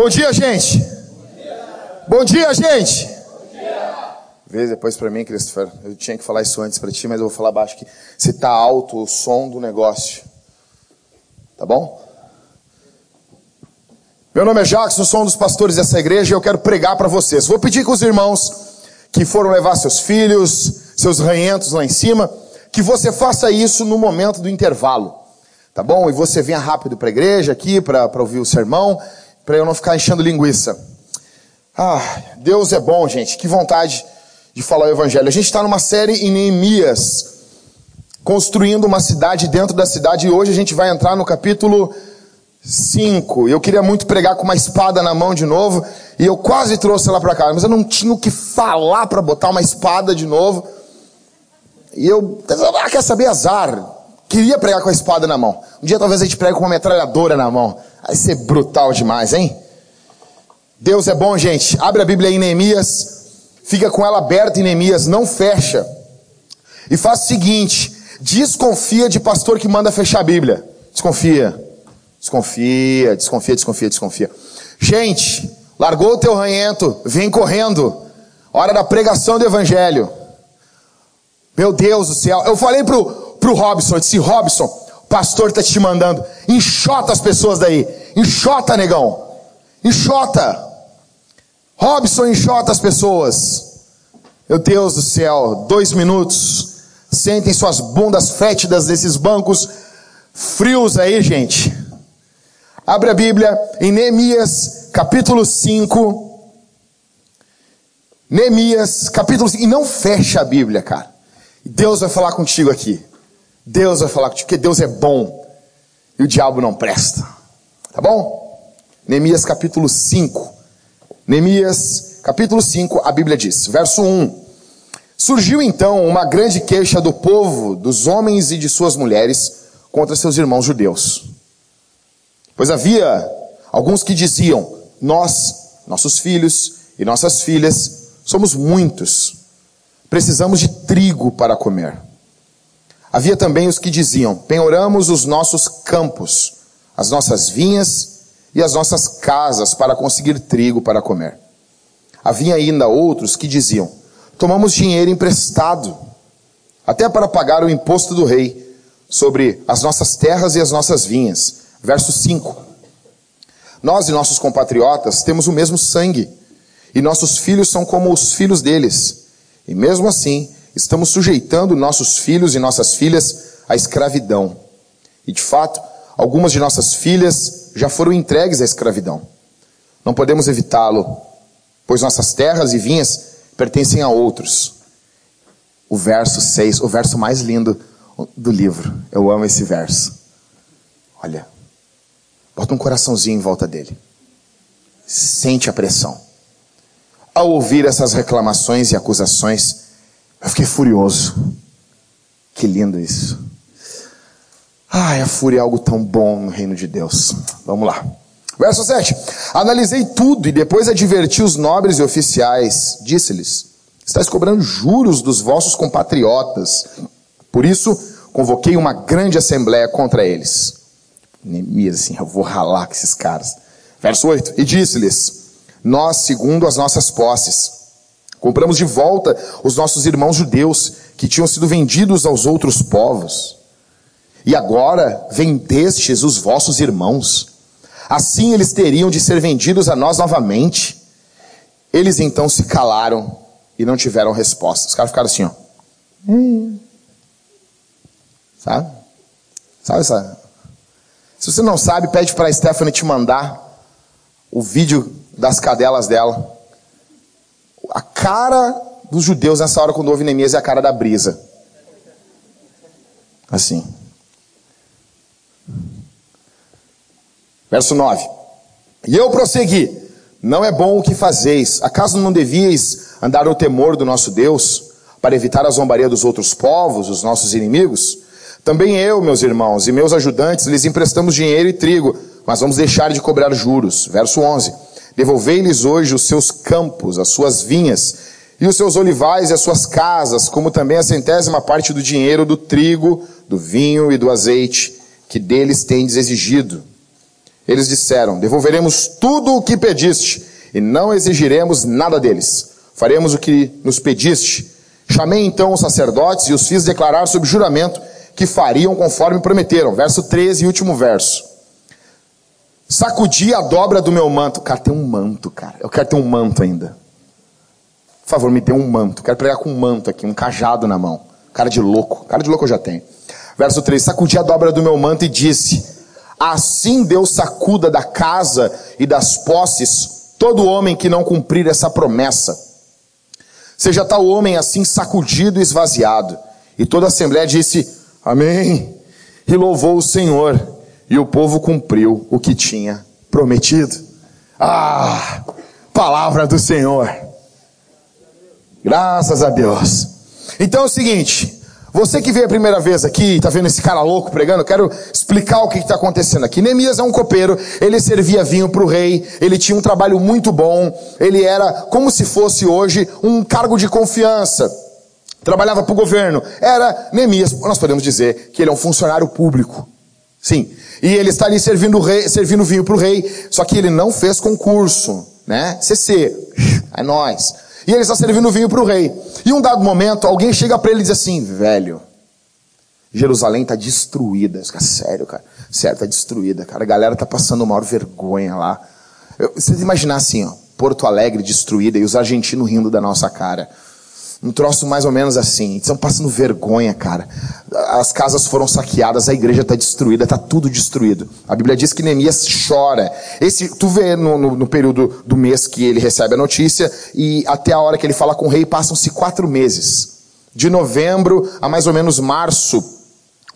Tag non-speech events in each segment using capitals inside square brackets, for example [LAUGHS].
Bom dia, gente. Bom dia, gente. Vê depois para mim, Christopher. Eu tinha que falar isso antes para ti, mas eu vou falar baixo aqui. Se tá alto o som do negócio. Tá bom? Meu nome é Jackson, sou um dos pastores dessa igreja e eu quero pregar para vocês. Vou pedir que os irmãos que foram levar seus filhos, seus ranhentos lá em cima, que você faça isso no momento do intervalo. Tá bom? E você venha rápido para a igreja aqui para ouvir o sermão para eu não ficar enchendo linguiça. Ah, Deus é bom, gente. Que vontade de falar o evangelho. A gente está numa série em Neemias, construindo uma cidade dentro da cidade, e hoje a gente vai entrar no capítulo 5. Eu queria muito pregar com uma espada na mão de novo, e eu quase trouxe ela para cá, mas eu não tinha o que falar para botar uma espada de novo. E eu, ah, quer saber, azar. Queria pregar com a espada na mão. Um dia talvez a gente pregue com uma metralhadora na mão. Vai ser brutal demais, hein? Deus é bom, gente. Abre a Bíblia em Neemias. Fica com ela aberta em Neemias, não fecha. E faz o seguinte: desconfia de pastor que manda fechar a Bíblia. Desconfia. Desconfia, desconfia, desconfia, desconfia. Gente, largou o teu ranhento, vem correndo. Hora da pregação do Evangelho. Meu Deus do céu. Eu falei pro, pro Robson, eu disse, Robson, pastor está te mandando. Enxota as pessoas daí. Enxota, negão. Enxota. Robson, enxota as pessoas. Meu Deus do céu, dois minutos. Sentem suas bundas fétidas nesses bancos frios aí, gente. Abre a Bíblia em Neemias, capítulo 5. Neemias, capítulo 5. E não fecha a Bíblia, cara. Deus vai falar contigo aqui. Deus vai falar contigo, porque Deus é bom e o diabo não presta. Tá bom? Neemias capítulo 5. Neemias capítulo 5, a Bíblia diz, verso 1. Surgiu então uma grande queixa do povo, dos homens e de suas mulheres, contra seus irmãos judeus. Pois havia alguns que diziam: Nós, nossos filhos e nossas filhas, somos muitos, precisamos de trigo para comer. Havia também os que diziam: penhoramos os nossos campos, as nossas vinhas e as nossas casas para conseguir trigo para comer. Havia ainda outros que diziam: tomamos dinheiro emprestado, até para pagar o imposto do rei sobre as nossas terras e as nossas vinhas. Verso 5. Nós e nossos compatriotas temos o mesmo sangue, e nossos filhos são como os filhos deles. E mesmo assim, estamos sujeitando nossos filhos e nossas filhas à escravidão. E de fato, algumas de nossas filhas já foram entregues à escravidão. Não podemos evitá-lo, pois nossas terras e vinhas pertencem a outros. O verso 6, o verso mais lindo do livro. Eu amo esse verso. Olha, bota um coraçãozinho em volta dele. Sente a pressão. Ao ouvir essas reclamações e acusações, eu fiquei furioso. Que lindo isso. Ai, a fúria é algo tão bom no reino de Deus. Vamos lá. Verso 7. Analisei tudo e depois adverti os nobres e oficiais. Disse-lhes: Estais cobrando juros dos vossos compatriotas. Por isso, convoquei uma grande assembleia contra eles. Neemias, assim, eu vou ralar com esses caras. Verso 8. E disse-lhes: Nós, segundo as nossas posses, Compramos de volta os nossos irmãos judeus que tinham sido vendidos aos outros povos. E agora vendestes os vossos irmãos. Assim eles teriam de ser vendidos a nós novamente. Eles então se calaram e não tiveram resposta. Os caras ficaram assim, ó. Hum. Sabe? Sabe essa? Se você não sabe, pede para a Stephanie te mandar o vídeo das cadelas dela. A cara dos judeus nessa hora, quando houve Neemias, é a cara da brisa. Assim. Verso 9. E eu prossegui. Não é bom o que fazeis. Acaso não devíeis andar no temor do nosso Deus, para evitar a zombaria dos outros povos, os nossos inimigos? Também eu, meus irmãos, e meus ajudantes, lhes emprestamos dinheiro e trigo, mas vamos deixar de cobrar juros. Verso 11. Devolvei-lhes hoje os seus campos, as suas vinhas, e os seus olivais e as suas casas, como também a centésima parte do dinheiro do trigo, do vinho e do azeite, que deles tendes exigido. Eles disseram: Devolveremos tudo o que pediste e não exigiremos nada deles. Faremos o que nos pediste. Chamei então os sacerdotes e os fiz declarar sob juramento que fariam conforme prometeram. Verso 13 e último verso. Sacudi a dobra do meu manto. Cara, tem um manto, cara. Eu quero ter um manto ainda. Por favor, me dê um manto. Quero pregar com um manto aqui, um cajado na mão. Cara de louco. Cara de louco eu já tenho. Verso 3: Sacudi a dobra do meu manto e disse: Assim Deus sacuda da casa e das posses todo homem que não cumprir essa promessa. Seja tal homem assim sacudido e esvaziado. E toda a assembléia disse: Amém. E louvou o Senhor. E o povo cumpriu o que tinha prometido. Ah, palavra do Senhor. Graças a Deus. Então é o seguinte, você que veio a primeira vez aqui, está vendo esse cara louco pregando, eu quero explicar o que está acontecendo aqui. Neemias é um copeiro, ele servia vinho para o rei, ele tinha um trabalho muito bom, ele era como se fosse hoje um cargo de confiança. Trabalhava para o governo. Era Neemias, nós podemos dizer que ele é um funcionário público. Sim. E ele está ali servindo, rei, servindo vinho para o rei, só que ele não fez concurso, né? CC, é nós. E ele está servindo vinho para o rei. E um dado momento, alguém chega para ele e diz assim: velho, Jerusalém está destruída. Fica sério, cara. Sério, está destruída, cara. A galera está passando maior vergonha lá. Eu, vocês imaginar assim, ó, Porto Alegre destruída e os argentinos rindo da nossa cara. Um troço mais ou menos assim. Estão passando vergonha, cara. As casas foram saqueadas, a igreja está destruída, está tudo destruído. A Bíblia diz que Neemias chora. Esse, tu vê no, no, no, período do mês que ele recebe a notícia e até a hora que ele fala com o rei passam-se quatro meses. De novembro a mais ou menos março,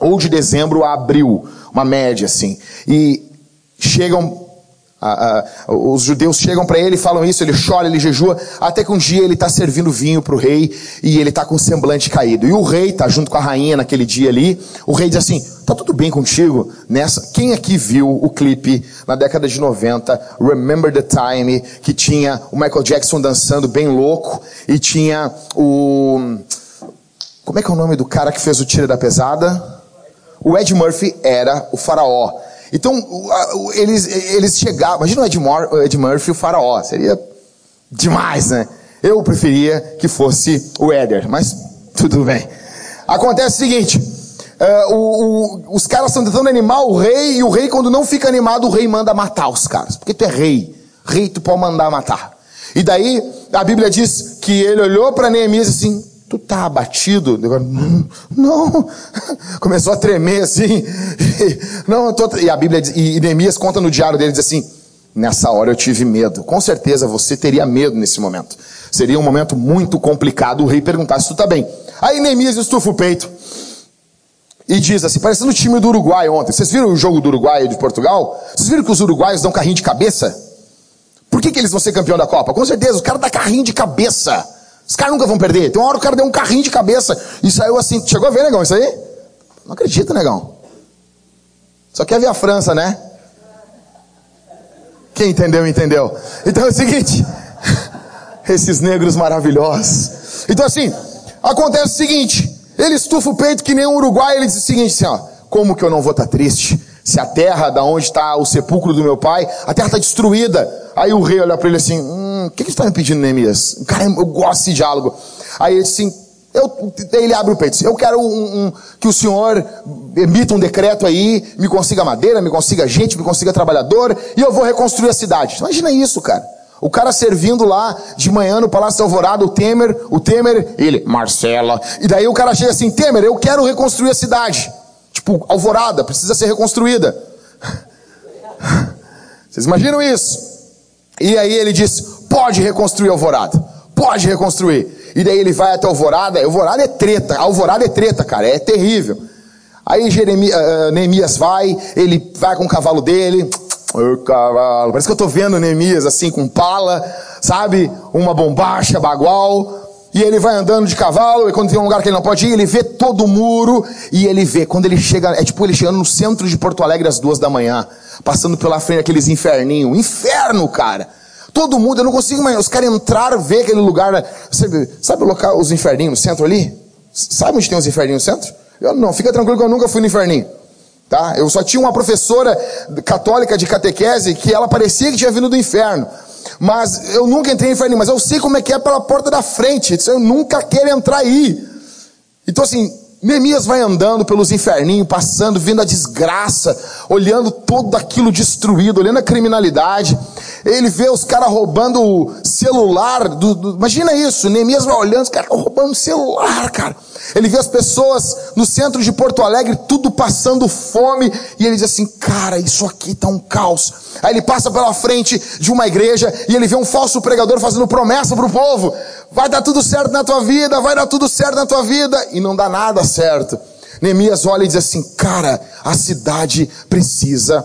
ou de dezembro a abril, uma média assim. E chegam os judeus chegam para ele, falam isso, ele chora, ele jejua, até que um dia ele está servindo vinho para o rei e ele está com o semblante caído. E o rei está junto com a rainha naquele dia ali. O rei diz assim: Tá tudo bem contigo nessa? Quem aqui viu o clipe na década de 90, Remember the Time, que tinha o Michael Jackson dançando bem louco e tinha o. Como é que é o nome do cara que fez o Tira da Pesada? O Ed Murphy era o faraó. Então, eles, eles chegavam. Imagina o Ed, Ed Murphy e o Faraó. Seria demais, né? Eu preferia que fosse o Éder, mas tudo bem. Acontece o seguinte: uh, o, o, os caras estão tentando animar o rei, e o rei, quando não fica animado, o rei manda matar os caras. Porque tu é rei. Rei, tu pode mandar matar. E daí, a Bíblia diz que ele olhou para Neemias assim: Tu tá abatido? Não, não. [LAUGHS] Começou a tremer assim. [LAUGHS] Não, eu tô... E a Bíblia e Neemias conta no diário dele diz assim: Nessa hora eu tive medo. Com certeza você teria medo nesse momento. Seria um momento muito complicado o rei perguntar se tu tá bem. Aí Neemias estufa o peito e diz assim, parecendo o time do Uruguai ontem. Vocês viram o jogo do Uruguai e de Portugal? Vocês viram que os uruguaios dão carrinho de cabeça? Por que, que eles vão ser campeão da Copa? Com certeza, o cara dá carrinho de cabeça. Os caras nunca vão perder. Tem uma hora que o cara deu um carrinho de cabeça e saiu assim. Chegou a ver, negão, isso aí? Não acredita, negão. Só quer ver a França, né? Quem entendeu, entendeu. Então é o seguinte. [LAUGHS] Esses negros maravilhosos. Então assim, acontece o seguinte. Ele estufa o peito que nem um uruguai. Ele diz o seguinte assim, ó. Como que eu não vou estar tá triste? Se a terra da onde está o sepulcro do meu pai, a terra está destruída. Aí o rei olha para ele assim, hum, o que, que você está me pedindo, Neemias? Cara, eu gosto desse diálogo. Aí ele assim, eu, ele abre o peito, eu quero um, um, que o senhor emita um decreto aí, me consiga madeira, me consiga gente, me consiga trabalhador, e eu vou reconstruir a cidade. Imagina isso, cara. O cara servindo lá de manhã no Palácio Alvorada, o Temer, o Temer, ele, Marcela. E daí o cara chega assim, Temer, eu quero reconstruir a cidade. Tipo, alvorada, precisa ser reconstruída. [LAUGHS] Vocês imaginam isso? E aí ele diz: pode reconstruir alvorada, pode reconstruir. E daí ele vai até alvorada, alvorada é treta, alvorada é treta, cara, é terrível. Aí Jeremias, uh, Neemias vai, ele vai com o cavalo dele, o cavalo, parece que eu estou vendo Neemias assim com pala, sabe? Uma bombacha, bagual. E ele vai andando de cavalo, e quando tem um lugar que ele não pode ir, ele vê todo o muro, e ele vê, quando ele chega, é tipo ele chegando no centro de Porto Alegre às duas da manhã, passando pela frente daqueles inferninhos, inferno, cara. Todo mundo, eu não consigo mais, os caras entraram, ver aquele lugar, sabe, sabe o local, os inferninhos no centro ali? Sabe onde tem os inferninhos no centro? Eu não, fica tranquilo que eu nunca fui no inferninho. Tá? Eu só tinha uma professora católica de catequese que ela parecia que tinha vindo do inferno. Mas eu nunca entrei no inferno, mas eu sei como é que é pela porta da frente. Eu nunca quero entrar aí. Então assim, Neemias vai andando pelos inferninhos, passando, vendo a desgraça, olhando tudo aquilo destruído, olhando a criminalidade. Ele vê os caras roubando o celular. Do, do, imagina isso, Neemias vai olhando, os caras roubando o celular, cara. Ele vê as pessoas no centro de Porto Alegre, tudo passando fome, e ele diz assim: Cara, isso aqui tá um caos. Aí ele passa pela frente de uma igreja e ele vê um falso pregador fazendo promessa para o povo: Vai dar tudo certo na tua vida, vai dar tudo certo na tua vida, e não dá nada certo. Neemias olha e diz assim: Cara, a cidade precisa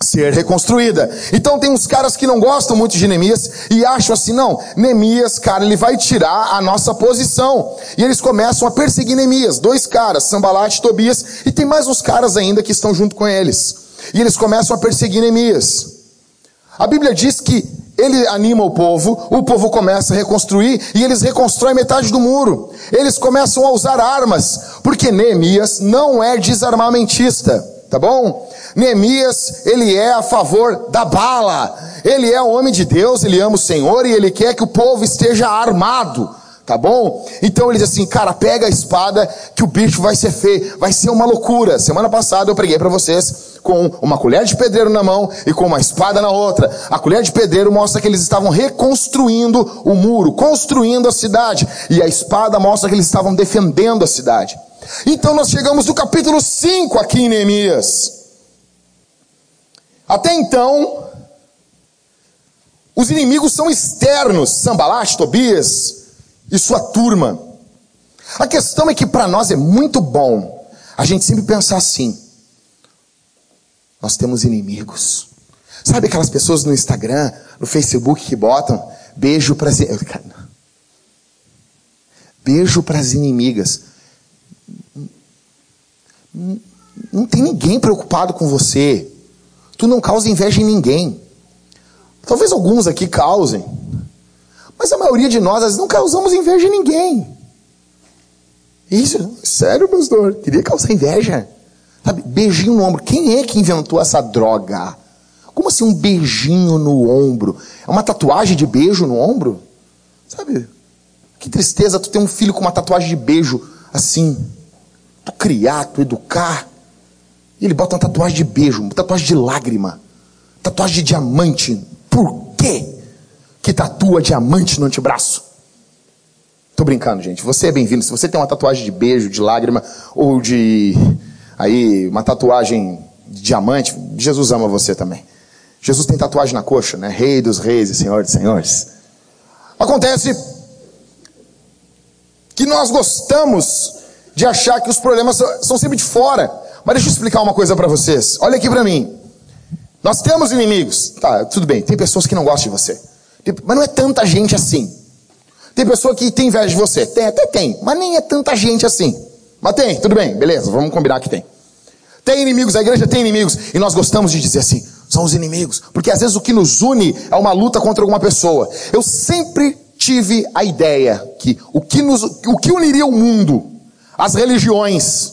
ser reconstruída. Então tem uns caras que não gostam muito de Neemias e acham assim, não, Neemias, cara, ele vai tirar a nossa posição. E eles começam a perseguir Neemias, dois caras, Sambalat e Tobias, e tem mais uns caras ainda que estão junto com eles. E eles começam a perseguir Neemias. A Bíblia diz que ele anima o povo, o povo começa a reconstruir e eles reconstroem metade do muro. Eles começam a usar armas, porque Neemias não é desarmamentista, tá bom? Neemias, ele é a favor da bala. Ele é um homem de Deus, ele ama o Senhor e ele quer que o povo esteja armado. Tá bom? Então ele diz assim, cara, pega a espada que o bicho vai ser feio, vai ser uma loucura. Semana passada eu preguei para vocês com uma colher de pedreiro na mão e com uma espada na outra. A colher de pedreiro mostra que eles estavam reconstruindo o muro, construindo a cidade, e a espada mostra que eles estavam defendendo a cidade. Então nós chegamos no capítulo 5 aqui em Neemias. Até então, os inimigos são externos, Sambalat, Tobias e sua turma. A questão é que para nós é muito bom a gente sempre pensar assim: nós temos inimigos. Sabe aquelas pessoas no Instagram, no Facebook que botam beijo para as beijo para as inimigas. Não tem ninguém preocupado com você. Tu não causa inveja em ninguém. Talvez alguns aqui causem. Mas a maioria de nós, às vezes, não causamos inveja em ninguém. Isso, sério, pastor? Queria causar inveja? Sabe, beijinho no ombro. Quem é que inventou essa droga? Como assim um beijinho no ombro? É uma tatuagem de beijo no ombro? Sabe? Que tristeza tu ter um filho com uma tatuagem de beijo assim. Tu criar, tu educar. E ele bota uma tatuagem de beijo, uma tatuagem de lágrima, tatuagem de diamante. Por quê que tatua diamante no antebraço? Tô brincando, gente. Você é bem-vindo. Se você tem uma tatuagem de beijo, de lágrima ou de aí uma tatuagem de diamante, Jesus ama você também. Jesus tem tatuagem na coxa, né? Rei dos reis e Senhor dos senhores. Acontece que nós gostamos de achar que os problemas são sempre de fora. Mas deixa eu explicar uma coisa para vocês. Olha aqui para mim. Nós temos inimigos. Tá, tudo bem. Tem pessoas que não gostam de você. Mas não é tanta gente assim. Tem pessoa que tem inveja de você. Tem, até tem. Mas nem é tanta gente assim. Mas tem, tudo bem. Beleza, vamos combinar que tem. Tem inimigos, a igreja tem inimigos. E nós gostamos de dizer assim, são os inimigos. Porque às vezes o que nos une é uma luta contra alguma pessoa. Eu sempre tive a ideia que o que, nos, o que uniria o mundo, as religiões,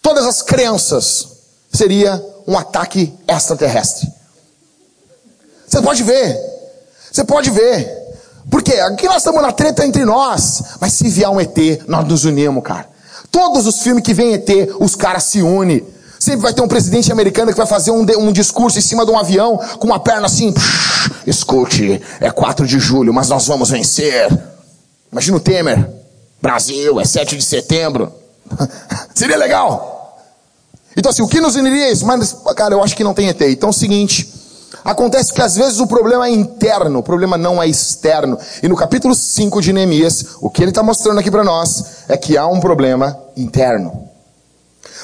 todas as crenças, seria um ataque extraterrestre. Você pode ver, você pode ver, porque aqui nós estamos na treta entre nós, mas se vier um ET, nós nos unimos, cara. Todos os filmes que vem ET, os caras se unem. Sempre vai ter um presidente americano que vai fazer um, um discurso em cima de um avião, com uma perna assim. Escute, é 4 de julho, mas nós vamos vencer. Imagina o Temer. Brasil, é 7 de setembro. [LAUGHS] Seria legal. Então, assim, o que nos uniria é isso? Mas, cara, eu acho que não tem ET. Então, é o seguinte. Acontece que às vezes o problema é interno, o problema não é externo. E no capítulo 5 de Neemias, o que ele está mostrando aqui para nós é que há um problema interno.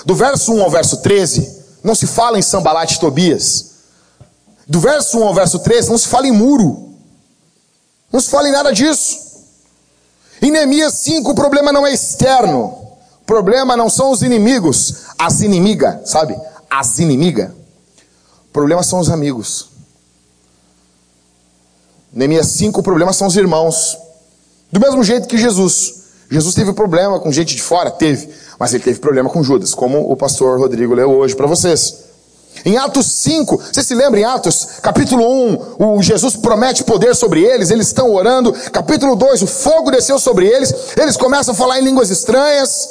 Do verso 1 ao verso 13, não se fala em Sambalat e Tobias. Do verso 1 ao verso 13, não se fala em muro. Não se fala em nada disso. Em Neemias 5, o problema não é externo. O problema não são os inimigos, as inimigas, sabe? As inimigas. Problema são os amigos. Neemias 5, o problema são os irmãos. Do mesmo jeito que Jesus. Jesus teve problema com gente de fora? Teve. Mas ele teve problema com Judas, como o pastor Rodrigo leu hoje para vocês. Em Atos 5, você se lembra em Atos, capítulo 1, o Jesus promete poder sobre eles, eles estão orando. Capítulo 2, o fogo desceu sobre eles, eles começam a falar em línguas estranhas.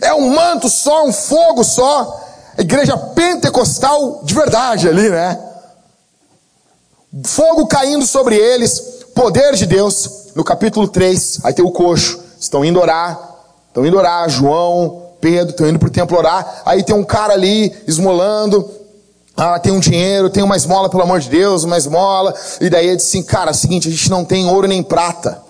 É um manto só, um fogo só. Igreja pentecostal de verdade ali, né? Fogo caindo sobre eles, poder de Deus. No capítulo 3, aí tem o coxo, estão indo orar, estão indo orar, João, Pedro, estão indo para o templo orar. Aí tem um cara ali esmolando, ah, tem um dinheiro, tem uma esmola, pelo amor de Deus, uma esmola. E daí ele disse assim, cara, é o seguinte, a gente não tem ouro nem prata.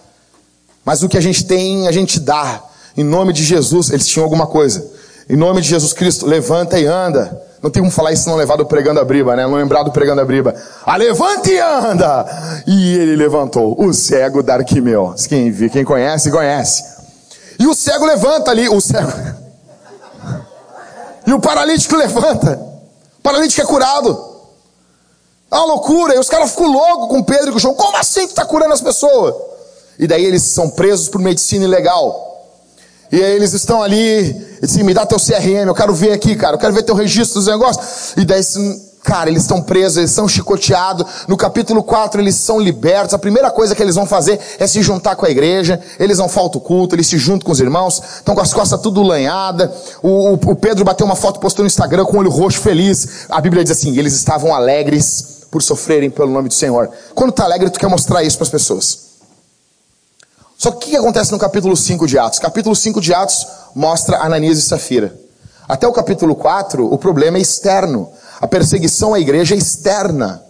Mas o que a gente tem, a gente dá. Em nome de Jesus, eles tinham alguma coisa. Em nome de Jesus Cristo, levanta e anda. Não tem como falar isso não levar do pregando a briba, né? Não lembrar do pregando a briba. Ah, levanta e anda! E ele levantou. O cego da Arquimeu. Quem, quem conhece, conhece. E o cego levanta ali. O cego. E o paralítico levanta. O paralítico é curado. É uma loucura. E os caras ficam loucos com Pedro e com João. Como assim tu está curando as pessoas? E daí eles são presos por medicina ilegal. E aí eles estão ali, dizem, me dá teu CRM, eu quero ver aqui, cara, eu quero ver teu registro dos negócios. E daí Cara, eles estão presos, eles são chicoteados. No capítulo 4, eles são libertos. A primeira coisa que eles vão fazer é se juntar com a igreja. Eles não faltam culto, eles se juntam com os irmãos. Estão com as costas tudo lanhada. O, o, o Pedro bateu uma foto, postou no Instagram com o olho roxo, feliz. A Bíblia diz assim: eles estavam alegres por sofrerem pelo nome do Senhor. Quando tá alegre, tu quer mostrar isso para as pessoas. Só que o que acontece no capítulo 5 de Atos? Capítulo 5 de Atos mostra Ananias e Safira. Até o capítulo 4, o problema é externo. A perseguição à igreja é externa.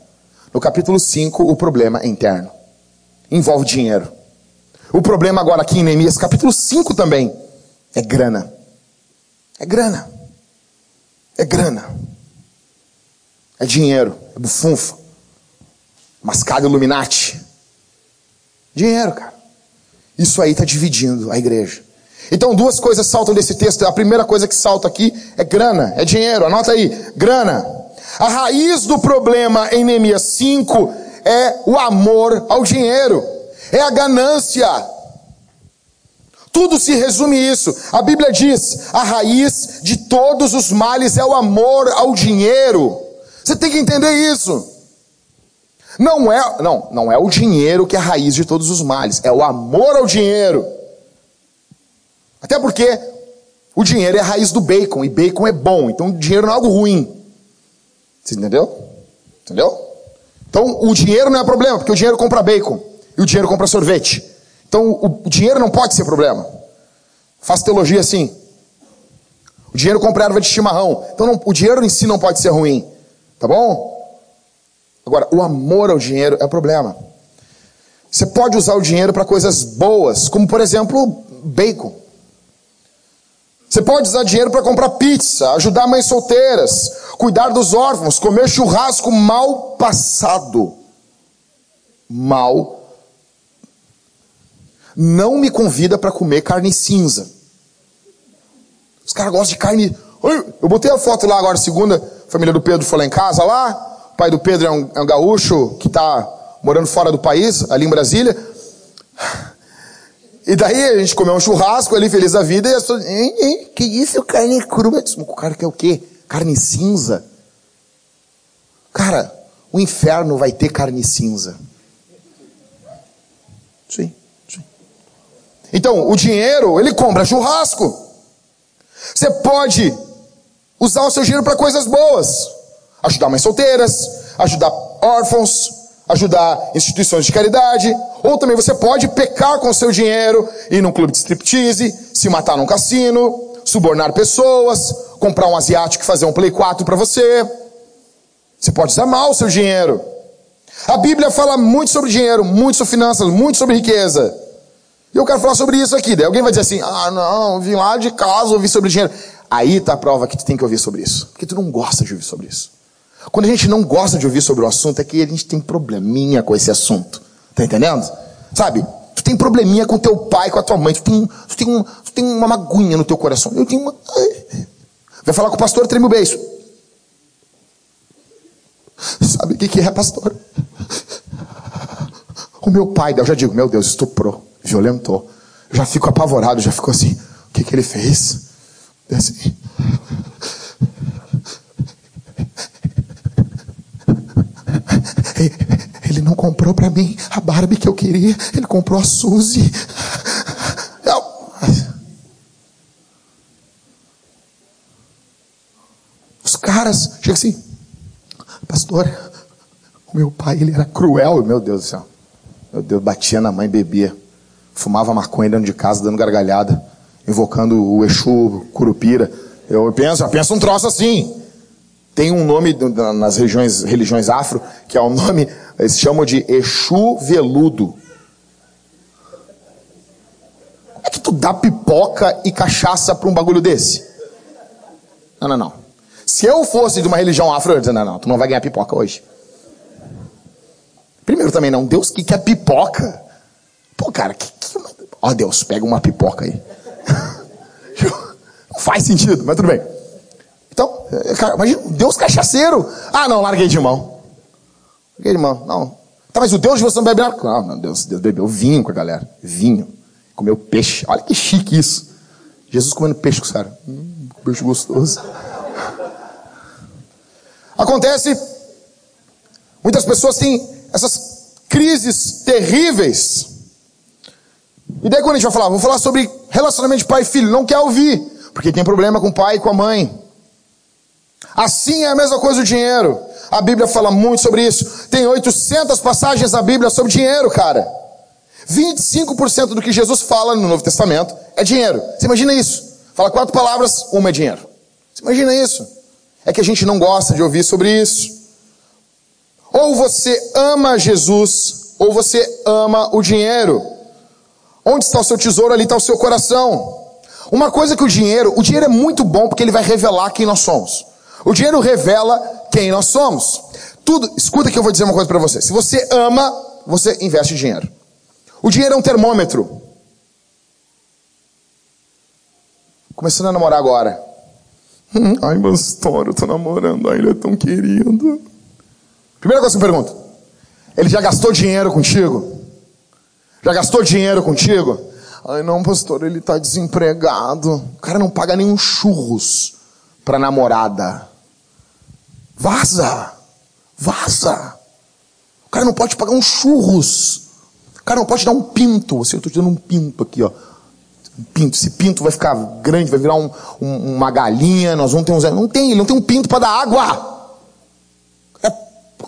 No capítulo 5, o problema é interno. Envolve dinheiro. O problema agora aqui em Neemias, capítulo 5 também, é grana. É grana. É grana. É dinheiro. É bufunfa. Mascado Illuminati. Dinheiro, cara. Isso aí está dividindo a igreja. Então, duas coisas saltam desse texto. A primeira coisa que salta aqui é grana, é dinheiro. Anota aí: grana. A raiz do problema em Neemias 5 é o amor ao dinheiro, é a ganância. Tudo se resume isso. A Bíblia diz: a raiz de todos os males é o amor ao dinheiro. Você tem que entender isso. Não é, não, não é o dinheiro que é a raiz de todos os males, é o amor ao dinheiro. Até porque o dinheiro é a raiz do bacon, e bacon é bom, então o dinheiro não é algo ruim. Você entendeu? Entendeu? Então o dinheiro não é problema, porque o dinheiro compra bacon e o dinheiro compra sorvete. Então o, o dinheiro não pode ser problema. Faço teologia assim. O dinheiro compra erva de chimarrão. Então não, o dinheiro em si não pode ser ruim. Tá bom? Agora, o amor ao dinheiro é o problema. Você pode usar o dinheiro para coisas boas, como por exemplo, bacon. Você pode usar dinheiro para comprar pizza, ajudar mães solteiras, cuidar dos órfãos, comer churrasco mal passado. Mal. Não me convida para comer carne cinza. Os caras gostam de carne. Eu botei a foto lá agora, segunda, a família do Pedro foi lá em casa lá. Pai do Pedro é um, é um gaúcho que está morando fora do país, ali em Brasília. E daí a gente comeu um churrasco ali, feliz da vida, e as pessoas, hein, hein, que isso, carne crua? O cara quer o quê? Carne cinza? Cara, o inferno vai ter carne cinza. Sim, sim. Então, o dinheiro, ele compra churrasco. Você pode usar o seu dinheiro para coisas boas. Ajudar mães solteiras, ajudar órfãos, ajudar instituições de caridade, ou também você pode pecar com seu dinheiro, ir num clube de striptease, se matar num cassino, subornar pessoas, comprar um asiático e fazer um play 4 para você. Você pode usar mal o seu dinheiro. A Bíblia fala muito sobre dinheiro, muito sobre finanças, muito sobre riqueza. E eu quero falar sobre isso aqui. Daí alguém vai dizer assim: ah, não, vim lá de casa ouvir sobre dinheiro. Aí está a prova que tu tem que ouvir sobre isso. Porque tu não gosta de ouvir sobre isso. Quando a gente não gosta de ouvir sobre o assunto, é que a gente tem probleminha com esse assunto. Tá entendendo? Sabe? Tu tem probleminha com teu pai, com a tua mãe. Tu tem, tu tem, um, tu tem uma magunha no teu coração. Eu tenho uma. Vai falar com o pastor, treme o beijo. Sabe o que, que é, pastor? O meu pai, eu já digo, meu Deus, estuprou, violentou. já fico apavorado, já fico assim, o que que ele fez? Assim. Ele não comprou para mim a Barbie que eu queria, ele comprou a Suzy. Os caras chegam assim, pastor, o meu pai ele era cruel, meu Deus do céu. Meu Deus, batia na mãe, bebia, fumava maconha dentro de casa, dando gargalhada, invocando o Exu, Curupira. Eu penso, eu penso um troço assim. Tem um nome nas regiões, religiões afro, que é o um nome, eles chamam de Exu Veludo. Como é que tu dá pipoca e cachaça para um bagulho desse? Não, não, não. Se eu fosse de uma religião afro, eu ia dizer, não, não, tu não vai ganhar pipoca hoje. Primeiro também não, Deus que quer pipoca. Pô, cara, que, que... Ó Deus, pega uma pipoca aí. [LAUGHS] não faz sentido, mas tudo bem. Então, cara, imagina, Deus cachaceiro. Ah, não, larguei de mão. Larguei de mão, não. Tá, mas o Deus de você não bebe nada? Não, não, Deus, Deus bebeu vinho com a galera. Vinho. Comeu peixe. Olha que chique isso. Jesus comendo peixe com os caras. Hum, peixe gostoso. Acontece, muitas pessoas têm essas crises terríveis. E daí quando a gente vai falar, vou falar sobre relacionamento de pai e filho, não quer ouvir, porque tem problema com o pai e com a mãe. Assim é a mesma coisa o dinheiro. A Bíblia fala muito sobre isso. Tem 800 passagens na Bíblia sobre dinheiro, cara. 25% do que Jesus fala no Novo Testamento é dinheiro. Você imagina isso? Fala quatro palavras, uma é dinheiro. Você imagina isso? É que a gente não gosta de ouvir sobre isso. Ou você ama Jesus, ou você ama o dinheiro. Onde está o seu tesouro, ali está o seu coração. Uma coisa que o dinheiro, o dinheiro é muito bom porque ele vai revelar quem nós somos. O dinheiro revela quem nós somos. Tudo, escuta que eu vou dizer uma coisa para você. Se você ama, você investe dinheiro. O dinheiro é um termômetro. Começando a namorar agora. Hum, ai, pastor, eu tô namorando, ai, ele é tão querido. Primeira coisa que eu pergunto: ele já gastou dinheiro contigo? Já gastou dinheiro contigo? Ai, não, pastor, ele está desempregado. O cara não paga nenhum churros para namorada. Vaza! Vaza! O cara não pode pagar um churros. O cara não pode dar um pinto. Assim, eu estou te dando um pinto aqui, ó. Um pinto. Esse pinto vai ficar grande, vai virar um, um, uma galinha. Nós vamos ter. Não tem, ele não tem um pinto para dar água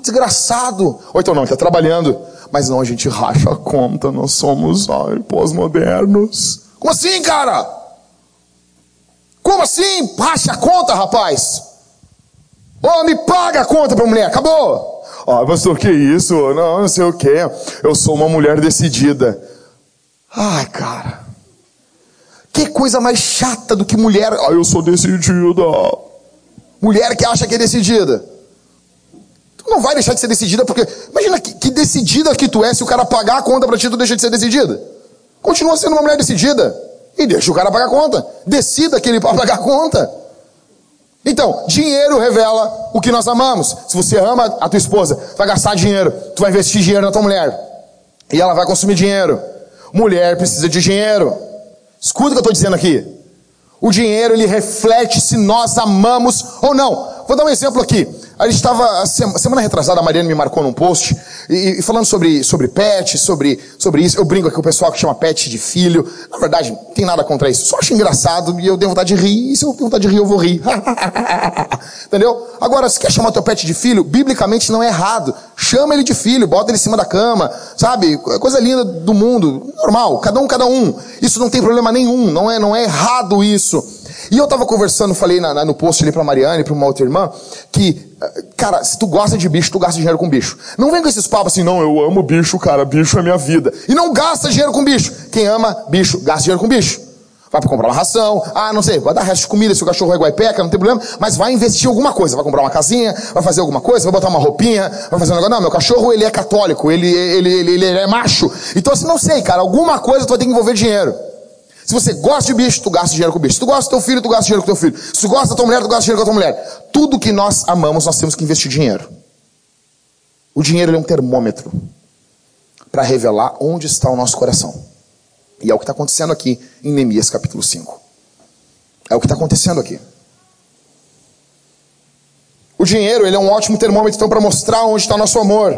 desgraçado. Ou então não, está trabalhando. Mas não, a gente racha a conta, nós somos pós-modernos. Como assim, cara? Como assim? Racha a conta, rapaz? Oh, me paga a conta pra mulher, acabou. Ah, pastor, que isso? Não, não sei o que. Eu sou uma mulher decidida. Ai, cara. Que coisa mais chata do que mulher. Ah, eu sou decidida. Mulher que acha que é decidida. Tu não vai deixar de ser decidida porque. Imagina que, que decidida que tu é se o cara pagar a conta para ti, tu deixa de ser decidida. Continua sendo uma mulher decidida. E deixa o cara pagar a conta. Decida que ele pode pagar a conta. Então, dinheiro revela o que nós amamos. Se você ama a tua esposa, vai gastar dinheiro, tu vai investir dinheiro na tua mulher. E ela vai consumir dinheiro. Mulher precisa de dinheiro. Escuta o que eu estou dizendo aqui. O dinheiro ele reflete se nós amamos ou não. Vou dar um exemplo aqui. A gente estava, semana retrasada, a Mariana me marcou num post, e, e, falando sobre, sobre pet, sobre, sobre isso. Eu brinco aqui com o pessoal que chama pet de filho. Na verdade, não tem nada contra isso. Só acho engraçado e eu tenho vontade de rir. E se eu tenho vontade de rir, eu vou rir. [LAUGHS] Entendeu? Agora, se quer chamar teu pet de filho, biblicamente não é errado. Chama ele de filho, bota ele em cima da cama, sabe? Coisa linda do mundo. Normal, cada um, cada um. Isso não tem problema nenhum, não é, não é errado isso. E eu estava conversando, falei na, na, no post ali para Mariane, para uma outra irmã, que, cara, se tu gosta de bicho, tu gasta dinheiro com bicho. Não vem com esses papos assim, não, eu amo bicho, cara, bicho é minha vida. E não gasta dinheiro com bicho. Quem ama bicho, gasta dinheiro com bicho. Vai comprar uma ração, ah, não sei, vai dar resto de comida se o cachorro é guaipeca, não tem problema, mas vai investir em alguma coisa. Vai comprar uma casinha, vai fazer alguma coisa, vai botar uma roupinha, vai fazer um negócio. Não, meu cachorro ele é católico, ele, ele, ele, ele é macho. Então assim, não sei, cara, alguma coisa tu vai ter que envolver dinheiro. Se você gosta de bicho, tu gasta dinheiro com bicho. Se tu gosta do teu filho, tu gasta dinheiro com teu filho. Se tu gosta da tua mulher, tu gasta dinheiro com a tua mulher. Tudo que nós amamos, nós temos que investir dinheiro. O dinheiro é um termômetro para revelar onde está o nosso coração. E é o que está acontecendo aqui em Neemias capítulo 5. É o que está acontecendo aqui. O dinheiro ele é um ótimo termômetro então para mostrar onde está nosso amor.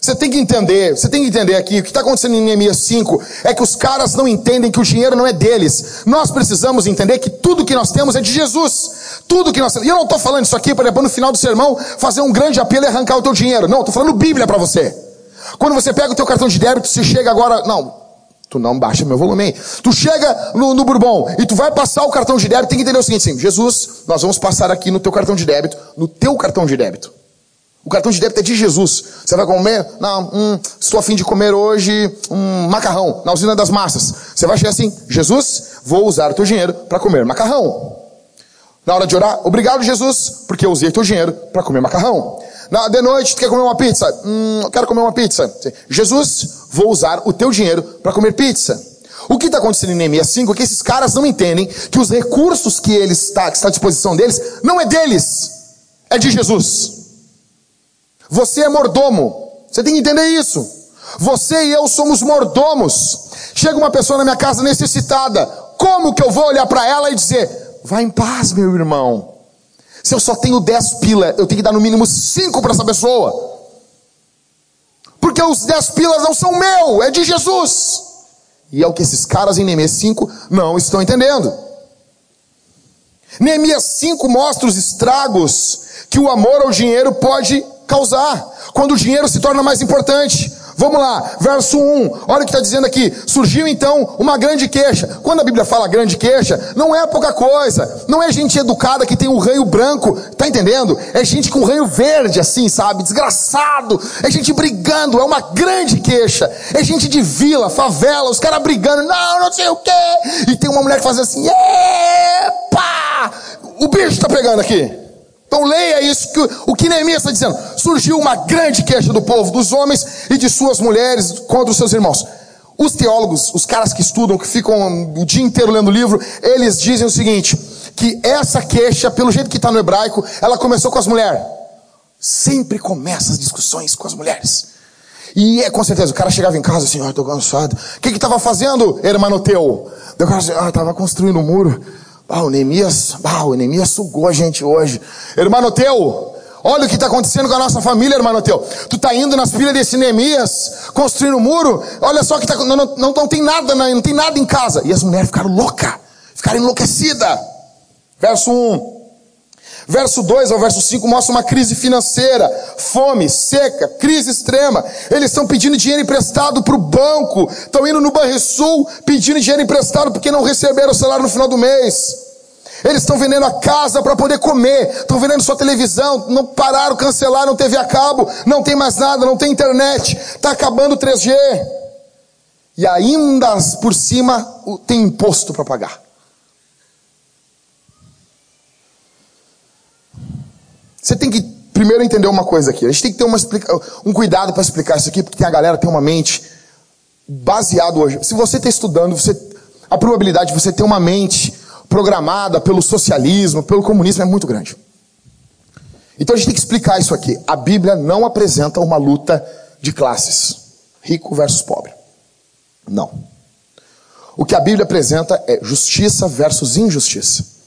Você tem que entender, você tem que entender aqui, o que está acontecendo em Neemias 5 é que os caras não entendem que o dinheiro não é deles. Nós precisamos entender que tudo que nós temos é de Jesus. Tudo que nós temos. E eu não estou falando isso aqui para depois no final do sermão fazer um grande apelo e arrancar o teu dinheiro. Não, estou falando Bíblia para você. Quando você pega o teu cartão de débito, você chega agora. Não, tu não baixa meu volume. Tu chega no, no Bourbon e tu vai passar o cartão de débito, tem que entender o seguinte: sim, Jesus, nós vamos passar aqui no teu cartão de débito, no teu cartão de débito. O cartão de débito é de Jesus. Você vai comer? Não, hum, estou a fim de comer hoje um macarrão na usina das massas. Você vai chegar assim, Jesus, vou usar o teu dinheiro para comer macarrão. Na hora de orar, obrigado Jesus, porque eu usei o teu dinheiro para comer macarrão. Na, de noite, tu quer comer uma pizza? Hum, eu quero comer uma pizza. Jesus, vou usar o teu dinheiro para comer pizza. O que está acontecendo em Neemias 5 é que esses caras não entendem que os recursos que, eles está, que está à disposição deles não é deles, é de Jesus. Você é mordomo. Você tem que entender isso. Você e eu somos mordomos. Chega uma pessoa na minha casa necessitada. Como que eu vou olhar para ela e dizer: Vá em paz, meu irmão? Se eu só tenho 10 pila, eu tenho que dar no mínimo 5 para essa pessoa. Porque os 10 pilas não são meu, é de Jesus. E é o que esses caras em Neemias 5 não estão entendendo. Neemias 5 mostra os estragos que o amor ao dinheiro pode causar, quando o dinheiro se torna mais importante. Vamos lá, verso 1, olha o que está dizendo aqui. Surgiu então uma grande queixa. Quando a Bíblia fala grande queixa, não é pouca coisa. Não é gente educada que tem um ranho branco, tá entendendo? É gente com ranho verde, assim, sabe? Desgraçado. É gente brigando, é uma grande queixa. É gente de vila, favela, os caras brigando, não, não sei o quê. E tem uma mulher que faz assim, epa! O bicho está pegando aqui. Então leia isso, que, o que Neemias está dizendo. Surgiu uma grande queixa do povo, dos homens e de suas mulheres contra os seus irmãos. Os teólogos, os caras que estudam, que ficam o dia inteiro lendo o livro, eles dizem o seguinte: que essa queixa, pelo jeito que está no hebraico, ela começou com as mulheres. Sempre começa as discussões com as mulheres. E é com certeza, o cara chegava em casa assim, ah, estou cansado. O que que estava fazendo, hermano teu? O cara assim, ah, estava construindo um muro. Ah, o Neemias, ah, o Neemias sugou a gente hoje. Irmão teu, olha o que está acontecendo com a nossa família, irmão teu. Tu está indo nas pilhas desse Neemias, construindo um muro, olha só que tá, não, não, não, não, tem nada, não tem nada em casa. E as mulheres ficaram loucas, ficaram enlouquecidas. Verso 1. Verso 2 ao verso 5 mostra uma crise financeira, fome, seca, crise extrema. Eles estão pedindo dinheiro emprestado para o banco, estão indo no Banrisul pedindo dinheiro emprestado porque não receberam o salário no final do mês. Eles estão vendendo a casa para poder comer, estão vendendo sua televisão, não pararam, cancelaram, teve a cabo, não tem mais nada, não tem internet, está acabando o 3G. E ainda por cima tem imposto para pagar. Você tem que primeiro entender uma coisa aqui. A gente tem que ter uma um cuidado para explicar isso aqui, porque tem a galera tem uma mente baseada hoje. Se você está estudando, você, a probabilidade de você ter uma mente programada pelo socialismo, pelo comunismo é muito grande. Então a gente tem que explicar isso aqui. A Bíblia não apresenta uma luta de classes, rico versus pobre. Não. O que a Bíblia apresenta é justiça versus injustiça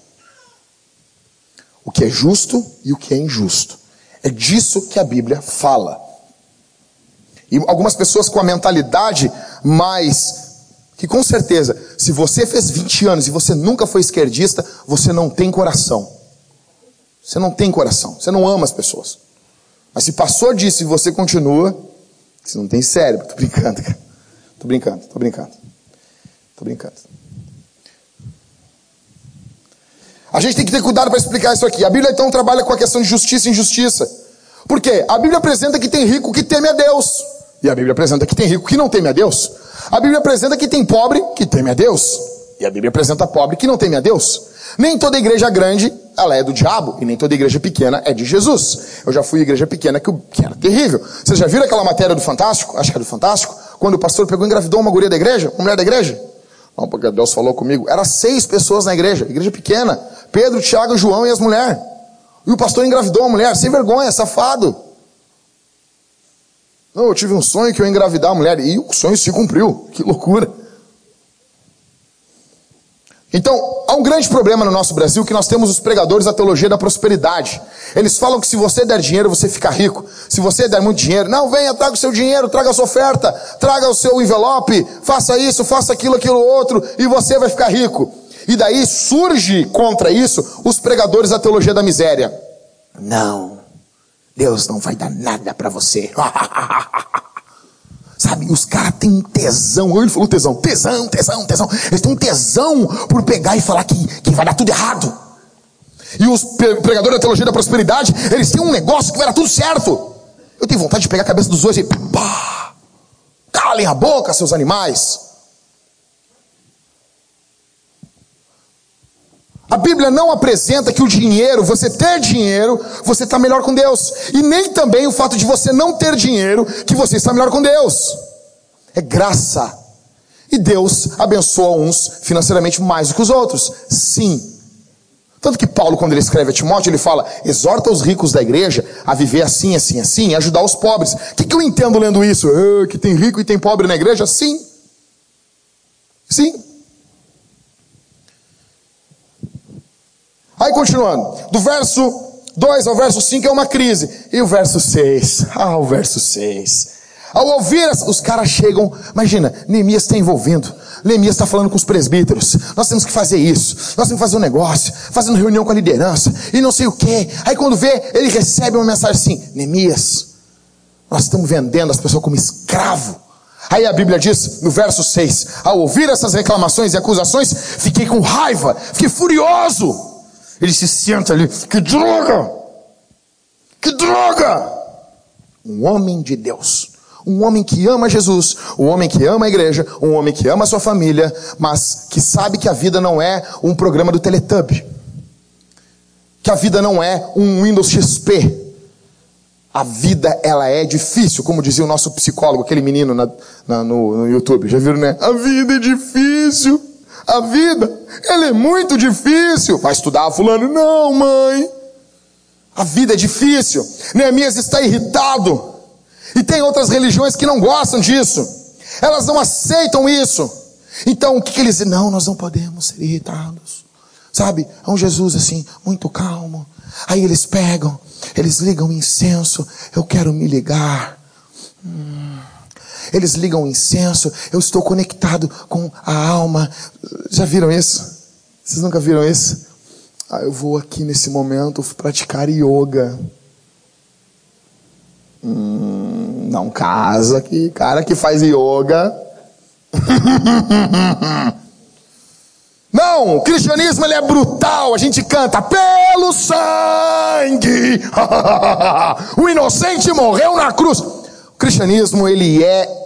o que é justo e o que é injusto. É disso que a Bíblia fala. E algumas pessoas com a mentalidade mais. Que com certeza, se você fez 20 anos e você nunca foi esquerdista, você não tem coração. Você não tem coração. Você não ama as pessoas. Mas se passou disso e você continua, você não tem cérebro. Tô brincando, cara. Tô brincando, tô brincando. Tô brincando. A gente tem que ter cuidado para explicar isso aqui. A Bíblia então trabalha com a questão de justiça e injustiça. Por quê? A Bíblia apresenta que tem rico que teme a Deus. E a Bíblia apresenta que tem rico que não teme a Deus. A Bíblia apresenta que tem pobre que teme a Deus. E a Bíblia apresenta pobre que não teme a Deus. Nem toda igreja grande, ela é do diabo. E nem toda igreja pequena é de Jesus. Eu já fui igreja pequena que, que era terrível. Vocês já viram aquela matéria do Fantástico? Acho que é do Fantástico. Quando o pastor pegou e engravidou uma guria da igreja, uma mulher da igreja. Não, porque Deus falou comigo. Era seis pessoas na igreja, igreja pequena. Pedro, Tiago, João e as mulheres. E o pastor engravidou a mulher, sem vergonha, safado. Não, eu tive um sonho que eu engravidar a mulher. E o sonho se cumpriu. Que loucura. Então, há um grande problema no nosso Brasil que nós temos os pregadores da teologia da prosperidade. Eles falam que se você der dinheiro, você fica rico. Se você der muito dinheiro, não, venha, traga o seu dinheiro, traga a sua oferta, traga o seu envelope, faça isso, faça aquilo, aquilo outro, e você vai ficar rico. E daí surge contra isso os pregadores da teologia da miséria. Não, Deus não vai dar nada para você. [LAUGHS] Sabe, os caras têm tesão. Ele falou tesão, tesão, tesão, tesão. Eles têm um tesão por pegar e falar que, que vai dar tudo errado. E os pregadores da teologia da prosperidade, eles têm um negócio que vai dar tudo certo. Eu tenho vontade de pegar a cabeça dos dois e pá, calem a boca, seus animais. A Bíblia não apresenta que o dinheiro, você ter dinheiro, você está melhor com Deus. E nem também o fato de você não ter dinheiro, que você está melhor com Deus. É graça. E Deus abençoa uns financeiramente mais do que os outros. Sim. Tanto que Paulo, quando ele escreve a Timóteo, ele fala: exorta os ricos da igreja a viver assim, assim, assim, e ajudar os pobres. O que, que eu entendo lendo isso? Ah, que tem rico e tem pobre na igreja? Sim. Sim. Aí continuando, do verso 2 ao verso 5 é uma crise. E o verso 6? Ah, o verso 6. Ao ouvir, os caras chegam, imagina, Neemias está envolvendo. Neemias está falando com os presbíteros. Nós temos que fazer isso. Nós temos que fazer um negócio, fazendo reunião com a liderança e não sei o que. Aí quando vê, ele recebe uma mensagem assim: Neemias, nós estamos vendendo as pessoas como escravo. Aí a Bíblia diz, no verso 6, ao ouvir essas reclamações e acusações, fiquei com raiva, fiquei furioso. Ele se senta ali, que droga! Que droga! Um homem de Deus. Um homem que ama Jesus, um homem que ama a igreja, um homem que ama a sua família, mas que sabe que a vida não é um programa do Teletubby. Que a vida não é um Windows XP. A vida, ela é difícil, como dizia o nosso psicólogo, aquele menino na, na, no, no YouTube. Já viram, né? A vida é difícil. A vida, ela é muito difícil. Vai estudar, fulano? Não, mãe. A vida é difícil. Neemias está irritado. E tem outras religiões que não gostam disso. Elas não aceitam isso. Então, o que, que eles dizem? Não, nós não podemos ser irritados. Sabe? É um Jesus assim, muito calmo. Aí eles pegam, eles ligam incenso. Eu quero me ligar. Hum. Eles ligam incenso, eu estou conectado com a alma. Já viram isso? Vocês nunca viram isso? Ah, eu vou aqui nesse momento praticar yoga. Hum, não casa que cara que faz yoga. [LAUGHS] Não, o cristianismo ele é brutal. A gente canta pelo sangue. [LAUGHS] o inocente morreu na cruz. O cristianismo ele é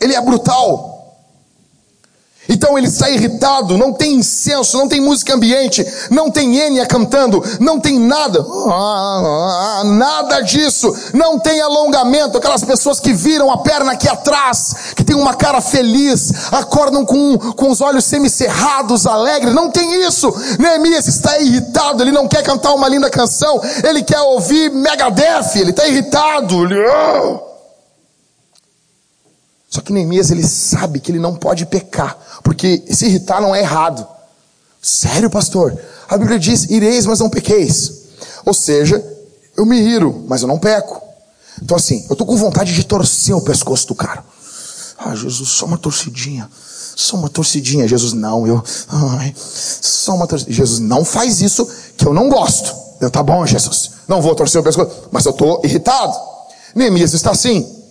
ele é brutal. Então ele está irritado, não tem incenso, não tem música ambiente, não tem Enya cantando, não tem nada, ah, nada disso, não tem alongamento, aquelas pessoas que viram a perna aqui atrás, que tem uma cara feliz, acordam com, com os olhos semicerrados, alegres, não tem isso. Neemias está irritado, ele não quer cantar uma linda canção, ele quer ouvir Megadeth, ele está irritado. Ele, oh. Só que Neemias ele sabe que ele não pode pecar, porque se irritar não é errado. Sério, pastor? A Bíblia diz: ireis, mas não pequeis. Ou seja, eu me iro, mas eu não peco. Então, assim, eu estou com vontade de torcer o pescoço do cara. Ah, Jesus, só uma torcidinha. Só uma torcidinha. Jesus, não, eu. Ai, só uma torcidinha. Jesus, não faz isso que eu não gosto. Eu, tá bom, Jesus. Não vou torcer o pescoço, mas eu estou irritado. Neemias está assim.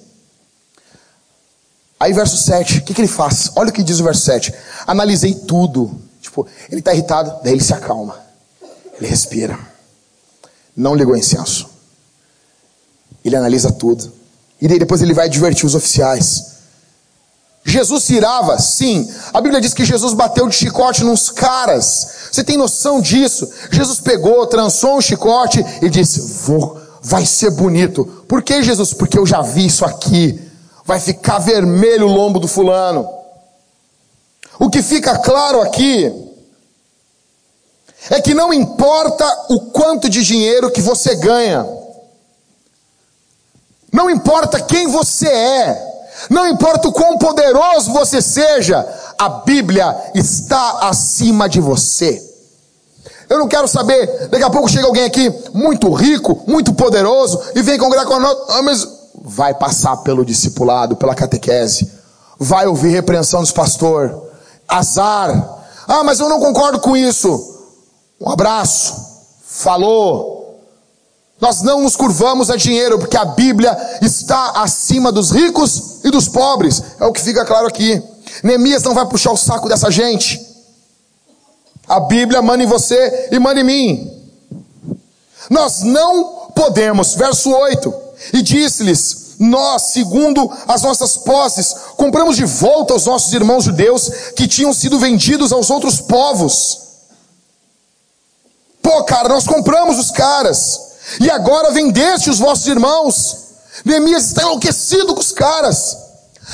Aí verso 7, o que, que ele faz? Olha o que diz o verso 7. Analisei tudo. Tipo, ele está irritado, daí ele se acalma. Ele respira. Não ligou incenso. Ele analisa tudo. E daí depois ele vai divertir os oficiais. Jesus se irava? Sim. A Bíblia diz que Jesus bateu de chicote nos caras. Você tem noção disso? Jesus pegou, trançou um chicote e disse: Vou, vai ser bonito. Por que Jesus? Porque eu já vi isso aqui vai ficar vermelho o lombo do fulano. O que fica claro aqui é que não importa o quanto de dinheiro que você ganha, não importa quem você é, não importa o quão poderoso você seja, A Bíblia está acima de você. Eu não quero saber, daqui a pouco chega alguém aqui muito rico, muito poderoso, e vem congregar com nós, ah, mas vai passar pelo discipulado, pela catequese, vai ouvir repreensão dos pastor, azar. Ah, mas eu não concordo com isso. Um abraço. Falou. Nós não nos curvamos a dinheiro, porque a Bíblia está acima dos ricos e dos pobres. É o que fica claro aqui. Neemias não vai puxar o saco dessa gente. A Bíblia manda em você e manda em mim. Nós não podemos, verso 8, e disse-lhes: Nós, segundo as nossas posses, compramos de volta os nossos irmãos judeus que tinham sido vendidos aos outros povos. Pô, cara, nós compramos os caras, e agora vendeste os vossos irmãos. Neemias está enlouquecido com os caras.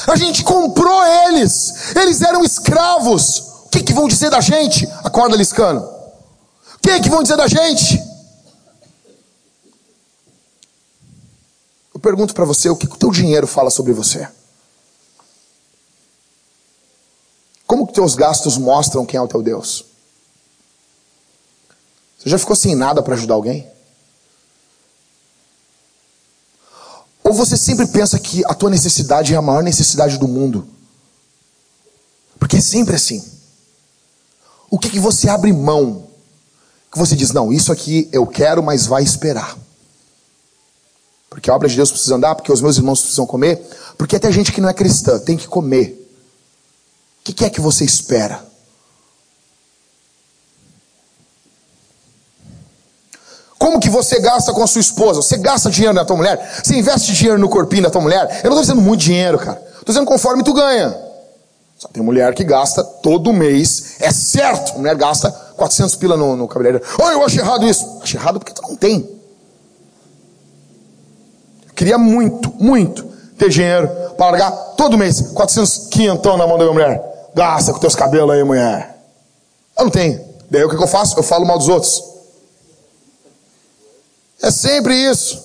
A gente comprou eles, eles eram escravos. O que, que vão dizer da gente? Acorda, Liscano. O que, que vão dizer da gente? Eu pergunto para você, o que, que o teu dinheiro fala sobre você? Como que teus gastos mostram quem é o teu Deus? Você já ficou sem nada para ajudar alguém? Ou você sempre pensa que a tua necessidade é a maior necessidade do mundo? Porque é sempre assim. O que, que você abre mão? Que você diz, não, isso aqui eu quero, mas vai esperar. Porque a obra de Deus precisa andar, porque os meus irmãos precisam comer, porque até gente que não é cristã tem que comer. O que, que é que você espera? Como que você gasta com a sua esposa? Você gasta dinheiro na tua mulher? Você investe dinheiro no corpinho da tua mulher? Eu não estou dizendo muito dinheiro, cara. Estou dizendo conforme tu ganha. Só tem mulher que gasta todo mês, é certo, a mulher gasta 400 pila no, no cabeleireiro. Oh, eu acho errado isso. Acho errado porque tu não tem. Queria muito, muito ter dinheiro para largar todo mês 400 quinhentão na mão da minha mulher. Gasta com teus cabelos aí, mulher. Eu não tenho. Daí o que, eu faço? Eu falo mal dos outros. É sempre isso.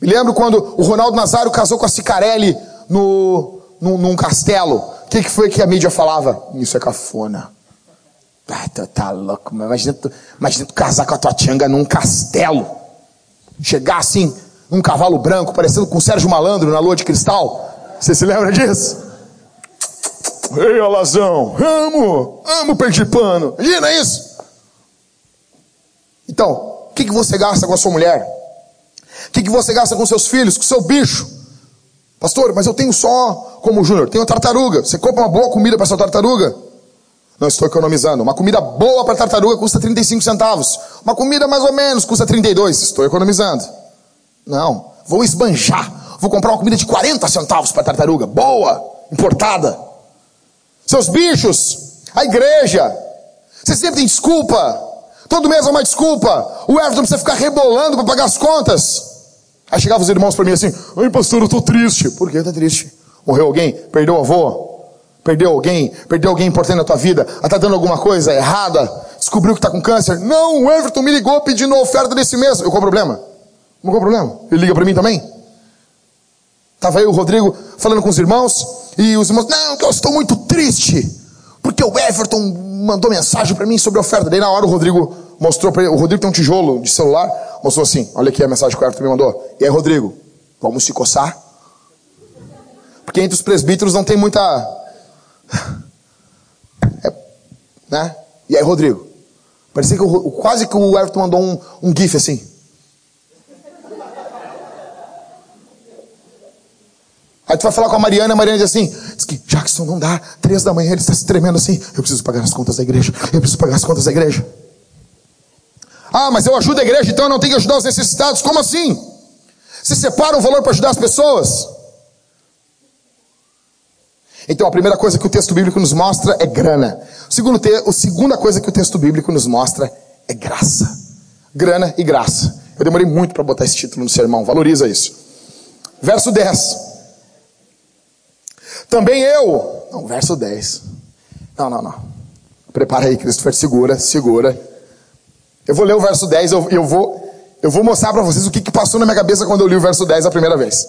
Me lembro quando o Ronaldo Nazário casou com a Cicarelli no, no, num castelo que, que foi que a mídia falava? Isso é cafona. Ah, tu tá louco, imagina imagina tu casar com a tua tianga num castelo. Chegar assim, num cavalo branco, parecendo com o Sérgio Malandro na lua de cristal. Você se lembra disso? Ei, alazão, amo, amo perder pano. Imagina isso. Então, o que, que você gasta com a sua mulher? O que, que você gasta com seus filhos, com seu bicho? Pastor, mas eu tenho só, como Júnior, tenho tartaruga. Você compra uma boa comida para sua tartaruga? Não estou economizando. Uma comida boa para tartaruga custa 35 centavos. Uma comida mais ou menos custa 32. Estou economizando. Não, vou esbanjar. Vou comprar uma comida de 40 centavos para tartaruga. Boa, importada. Seus bichos, a igreja. Você sempre tem desculpa. Todo mês é uma desculpa. O Everton precisa ficar rebolando para pagar as contas. Aí chegavam os irmãos para mim assim: Ai, pastor, eu estou triste. Por que está triste? Morreu alguém? Perdeu o avô? Perdeu alguém? Perdeu alguém importante na tua vida? Está dando alguma coisa errada? Descobriu que está com câncer? Não, o Everton me ligou pedindo a oferta desse mês. Eu, qual o problema? Qual o problema? Ele liga para mim também? Estava aí o Rodrigo falando com os irmãos, e os irmãos, não, que eu estou muito triste, porque o Everton mandou mensagem para mim sobre a oferta. Daí na hora o Rodrigo mostrou para ele, o Rodrigo tem um tijolo de celular, mostrou assim, olha aqui a mensagem que o Everton me mandou. E aí, Rodrigo, vamos se coçar? Porque entre os presbíteros não tem muita... [LAUGHS] É, né? E aí, Rodrigo, parecia que o, quase que o Everton mandou um, um gif assim. Aí tu vai falar com a Mariana, a Mariana diz assim: diz que Jackson não dá, três da manhã ele está se tremendo assim. Eu preciso pagar as contas da igreja, eu preciso pagar as contas da igreja. Ah, mas eu ajudo a igreja, então eu não tenho que ajudar os necessitados. Como assim? Se separa o valor para ajudar as pessoas? Então a primeira coisa que o texto bíblico nos mostra é grana. O segundo te, a segunda coisa que o texto bíblico nos mostra é graça. Grana e graça. Eu demorei muito para botar esse título no sermão, valoriza isso. Verso 10. Também eu. Não, verso 10. Não, não, não. Prepara aí, Christopher, segura, segura. Eu vou ler o verso 10 e eu, eu, vou, eu vou mostrar para vocês o que, que passou na minha cabeça quando eu li o verso 10 a primeira vez.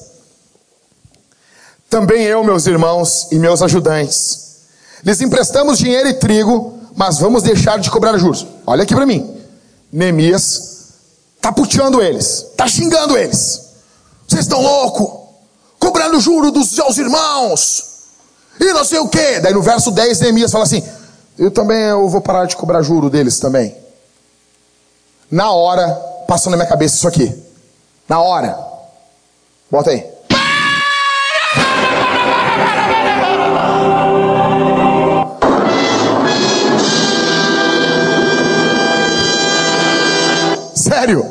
Também eu, meus irmãos e meus ajudantes, Lhes emprestamos dinheiro e trigo, mas vamos deixar de cobrar juros. Olha aqui para mim. Neemias tá puteando eles, tá xingando eles. Vocês estão loucos? Cobrando juro dos seus irmãos. E não sei o quê. Daí no verso 10, Neemias fala assim: Eu também eu vou parar de cobrar juro deles também. Na hora, passou na minha cabeça isso aqui. Na hora. Bota aí. Sério,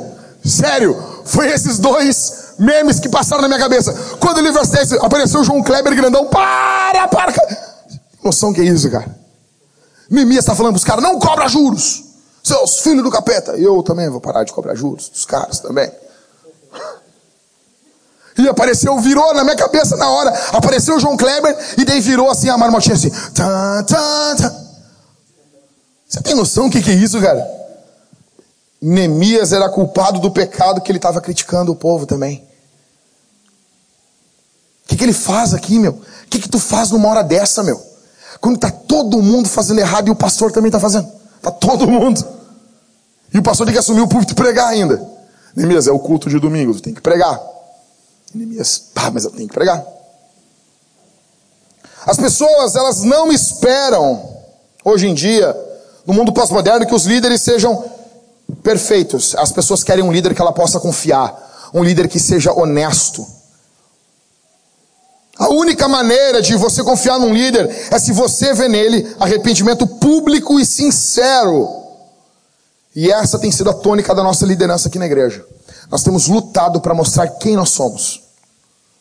sério, foi esses dois memes que passaram na minha cabeça. Quando o livro 10 apareceu João Kleber grandão, para, para. Noção que é isso, cara? Neemias está falando para os caras, não cobra juros. Seus filhos do capeta. Eu também vou parar de cobrar juros dos caras também. E apareceu, virou na minha cabeça na hora. Apareceu João Kleber e daí virou assim a marmotinha assim. Tá, tá. Você tem noção do que, que é isso, cara? Neemias era culpado do pecado que ele estava criticando o povo também. Que ele faz aqui, meu? O que, que tu faz numa hora dessa, meu? Quando está todo mundo fazendo errado e o pastor também está fazendo. Está todo mundo. E o pastor tem que assumir o púlpito e pregar ainda. Neemias, é o culto de domingo, tu tem que pregar. Neemias, pá, mas eu tenho que pregar. As pessoas, elas não esperam, hoje em dia, no mundo pós-moderno, que os líderes sejam perfeitos. As pessoas querem um líder que ela possa confiar, um líder que seja honesto. A única maneira de você confiar num líder é se você vê nele arrependimento público e sincero. E essa tem sido a tônica da nossa liderança aqui na igreja. Nós temos lutado para mostrar quem nós somos.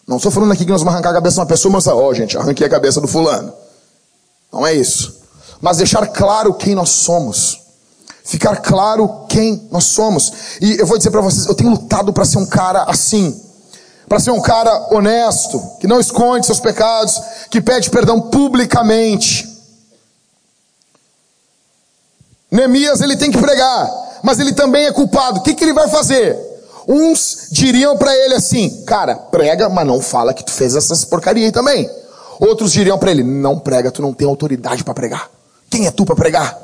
Não estou falando aqui que nós vamos arrancar a cabeça de uma pessoa e mostrar, ó, oh, gente, arranquei a cabeça do fulano. Não é isso. Mas deixar claro quem nós somos. Ficar claro quem nós somos. E eu vou dizer para vocês, eu tenho lutado para ser um cara assim. Para ser um cara honesto, que não esconde seus pecados, que pede perdão publicamente. Neemias ele tem que pregar, mas ele também é culpado. O que, que ele vai fazer? Uns diriam para ele assim: Cara, prega, mas não fala que tu fez essas porcaria aí também. Outros diriam para ele: Não prega, tu não tem autoridade para pregar. Quem é tu para pregar?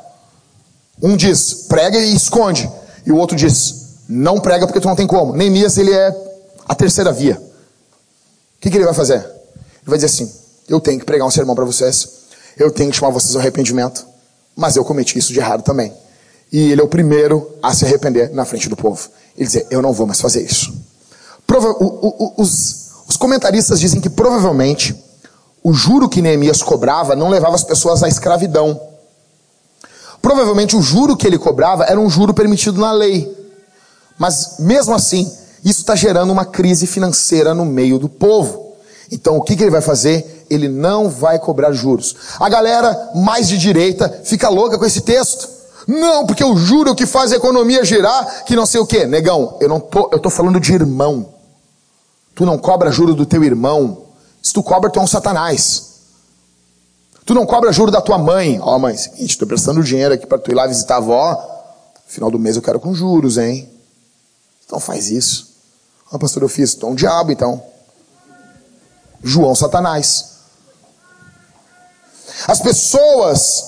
Um diz, prega e esconde. E o outro diz, não prega porque tu não tem como. Neemias, ele é a terceira via. O que, que ele vai fazer? Ele vai dizer assim, eu tenho que pregar um sermão para vocês. Eu tenho que chamar vocês ao arrependimento. Mas eu cometi isso de errado também. E ele é o primeiro a se arrepender na frente do povo. Ele dizer, eu não vou mais fazer isso. Prova o, o, os, os comentaristas dizem que provavelmente o juro que Neemias cobrava não levava as pessoas à escravidão. Provavelmente o juro que ele cobrava era um juro permitido na lei. Mas mesmo assim, isso está gerando uma crise financeira no meio do povo. Então o que, que ele vai fazer? Ele não vai cobrar juros. A galera mais de direita fica louca com esse texto. Não, porque o juro que faz a economia girar, que não sei o que. Negão, eu não tô, eu tô falando de irmão. Tu não cobra juro do teu irmão. Se tu cobra, tu é um satanás. Tu não cobra juro da tua mãe. Ó, oh, mãe, seguinte, estou prestando dinheiro aqui para tu ir lá visitar a avó. Final do mês eu quero com juros, hein? Então faz isso. Oh, pastor, eu fiz. Então um diabo, então. João Satanás. As pessoas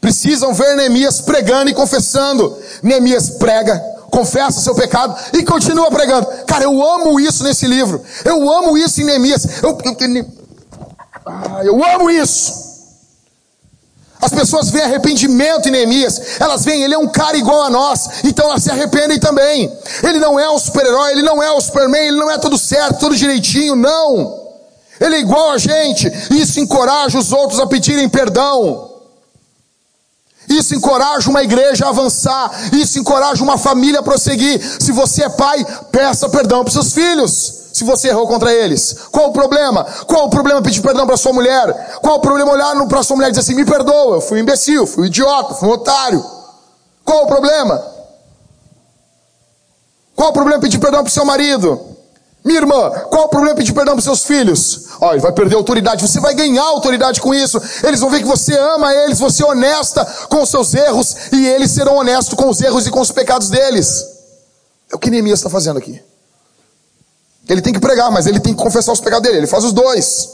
precisam ver Neemias pregando e confessando. Neemias prega, confessa seu pecado e continua pregando. Cara, eu amo isso nesse livro. Eu amo isso em Neemias. Eu, eu, ah, eu amo isso. As pessoas veem arrependimento em Neemias, elas veem, ele é um cara igual a nós, então elas se arrependem também. Ele não é um super-herói, ele não é o Superman, ele não é tudo certo, tudo direitinho, não. Ele é igual a gente, isso encoraja os outros a pedirem perdão. Isso encoraja uma igreja a avançar, isso encoraja uma família a prosseguir. Se você é pai, peça perdão para seus filhos se você errou contra eles? Qual o problema? Qual o problema pedir perdão para sua mulher? Qual o problema olhar para sua mulher e dizer assim: me perdoa, eu fui um imbecil, fui um idiota, fui um otário? Qual o problema? Qual o problema pedir perdão para o seu marido? Minha irmã, qual o problema pedir perdão para seus filhos? Olha, ele vai perder autoridade, você vai ganhar autoridade com isso. Eles vão ver que você ama eles, você é honesta com os seus erros, e eles serão honestos com os erros e com os pecados deles. É o que Neemias está fazendo aqui. Ele tem que pregar, mas ele tem que confessar os pecados dele. Ele faz os dois.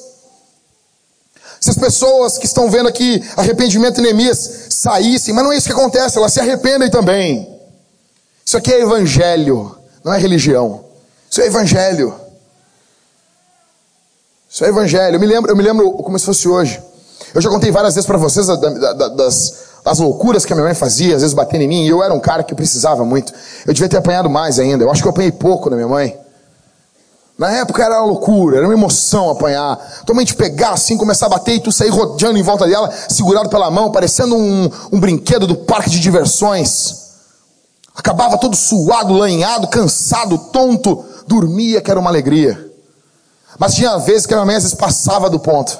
Se as pessoas que estão vendo aqui arrependimento em Neemias saíssem, mas não é isso que acontece, elas se arrependem também. Isso aqui é evangelho, não é religião. Isso é evangelho. Isso é evangelho. Eu me lembro, eu me lembro como se fosse hoje. Eu já contei várias vezes para vocês da, da, das, das loucuras que a minha mãe fazia, às vezes batendo em mim, e eu era um cara que precisava muito. Eu devia ter apanhado mais ainda. Eu acho que eu apanhei pouco da minha mãe. Na época era uma loucura, era uma emoção apanhar. Tua mãe te pegar assim, começar a bater e tu sair rodeando em volta dela, segurado pela mão, parecendo um, um brinquedo do parque de diversões. Acabava todo suado, lanhado, cansado, tonto, dormia que era uma alegria. Mas tinha vezes que a minha mãe às vezes passava do ponto.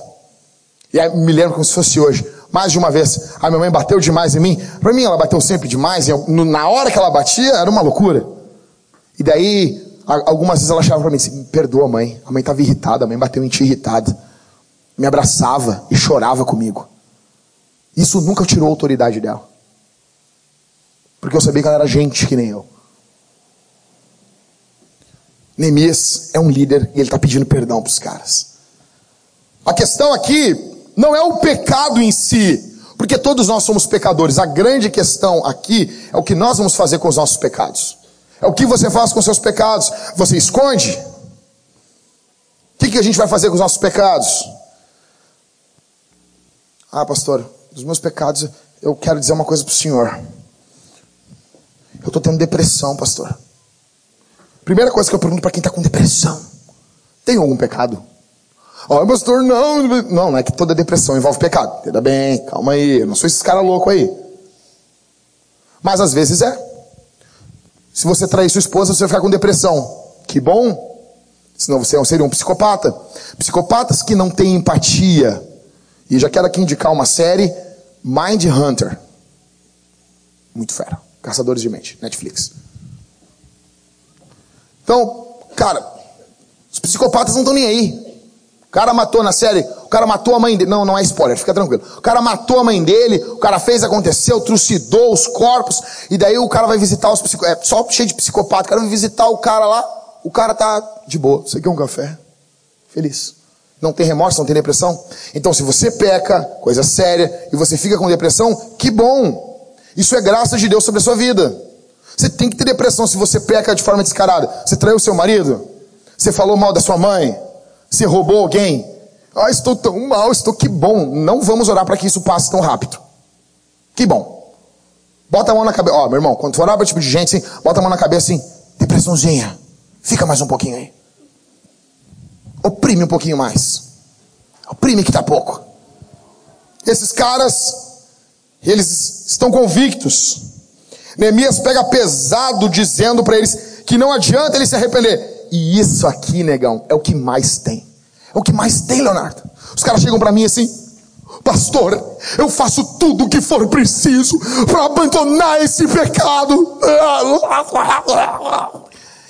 E aí me lembro como se fosse hoje. Mais de uma vez, a minha mãe bateu demais em mim. Para mim, ela bateu sempre demais. E na hora que ela batia, era uma loucura. E daí, algumas vezes ela achava para mim assim: perdoa, mãe. A mãe estava irritada, a mãe bateu em ti irritada. Me abraçava e chorava comigo. Isso nunca tirou a autoridade dela. Porque eu sabia que ela era gente que nem eu. Neemias é um líder e ele está pedindo perdão para os caras. A questão aqui não é o pecado em si, porque todos nós somos pecadores. A grande questão aqui é o que nós vamos fazer com os nossos pecados. É o que você faz com seus pecados. Você esconde? O que, que a gente vai fazer com os nossos pecados? Ah, pastor, dos meus pecados, eu quero dizer uma coisa para o senhor. Eu estou tendo depressão, pastor. Primeira coisa que eu pergunto para quem está com depressão: tem algum pecado? Oh, pastor, não, não, não é que toda depressão envolve pecado. Entenda bem, calma aí, eu não sou esse cara louco aí. Mas às vezes é. Se você trair sua esposa, você vai ficar com depressão. Que bom. Senão você seria um psicopata. Psicopatas que não têm empatia. E já quero aqui indicar uma série, Mind Hunter. Muito fera. Caçadores de Mente, Netflix. Então, cara, os psicopatas não estão nem aí. Cara matou na série, o cara matou a mãe dele. Não, não é spoiler, fica tranquilo. O cara matou a mãe dele, o cara fez, aconteceu, trucidou os corpos, e daí o cara vai visitar os psicopatas. É só cheio de psicopata. O cara vai visitar o cara lá, o cara tá de boa. Você quer um café? Feliz. Não tem remorso, não tem depressão? Então, se você peca, coisa séria, e você fica com depressão, que bom. Isso é graça de Deus sobre a sua vida. Você tem que ter depressão se você peca de forma descarada. Você traiu seu marido? Você falou mal da sua mãe? Você roubou alguém? Ah, estou tão mal, estou que bom. Não vamos orar para que isso passe tão rápido. Que bom. Bota a mão na cabeça. Ó, oh, meu irmão, quando for orar para tipo de gente assim, bota a mão na cabeça assim, depressãozinha. Fica mais um pouquinho aí. Oprime um pouquinho mais. Oprime que tá pouco. Esses caras, eles estão convictos. Neemias pega pesado dizendo para eles que não adianta ele se arrepender. E isso aqui, negão, é o que mais tem. É o que mais tem, Leonardo. Os caras chegam para mim assim, pastor, eu faço tudo o que for preciso para abandonar esse pecado. [LAUGHS]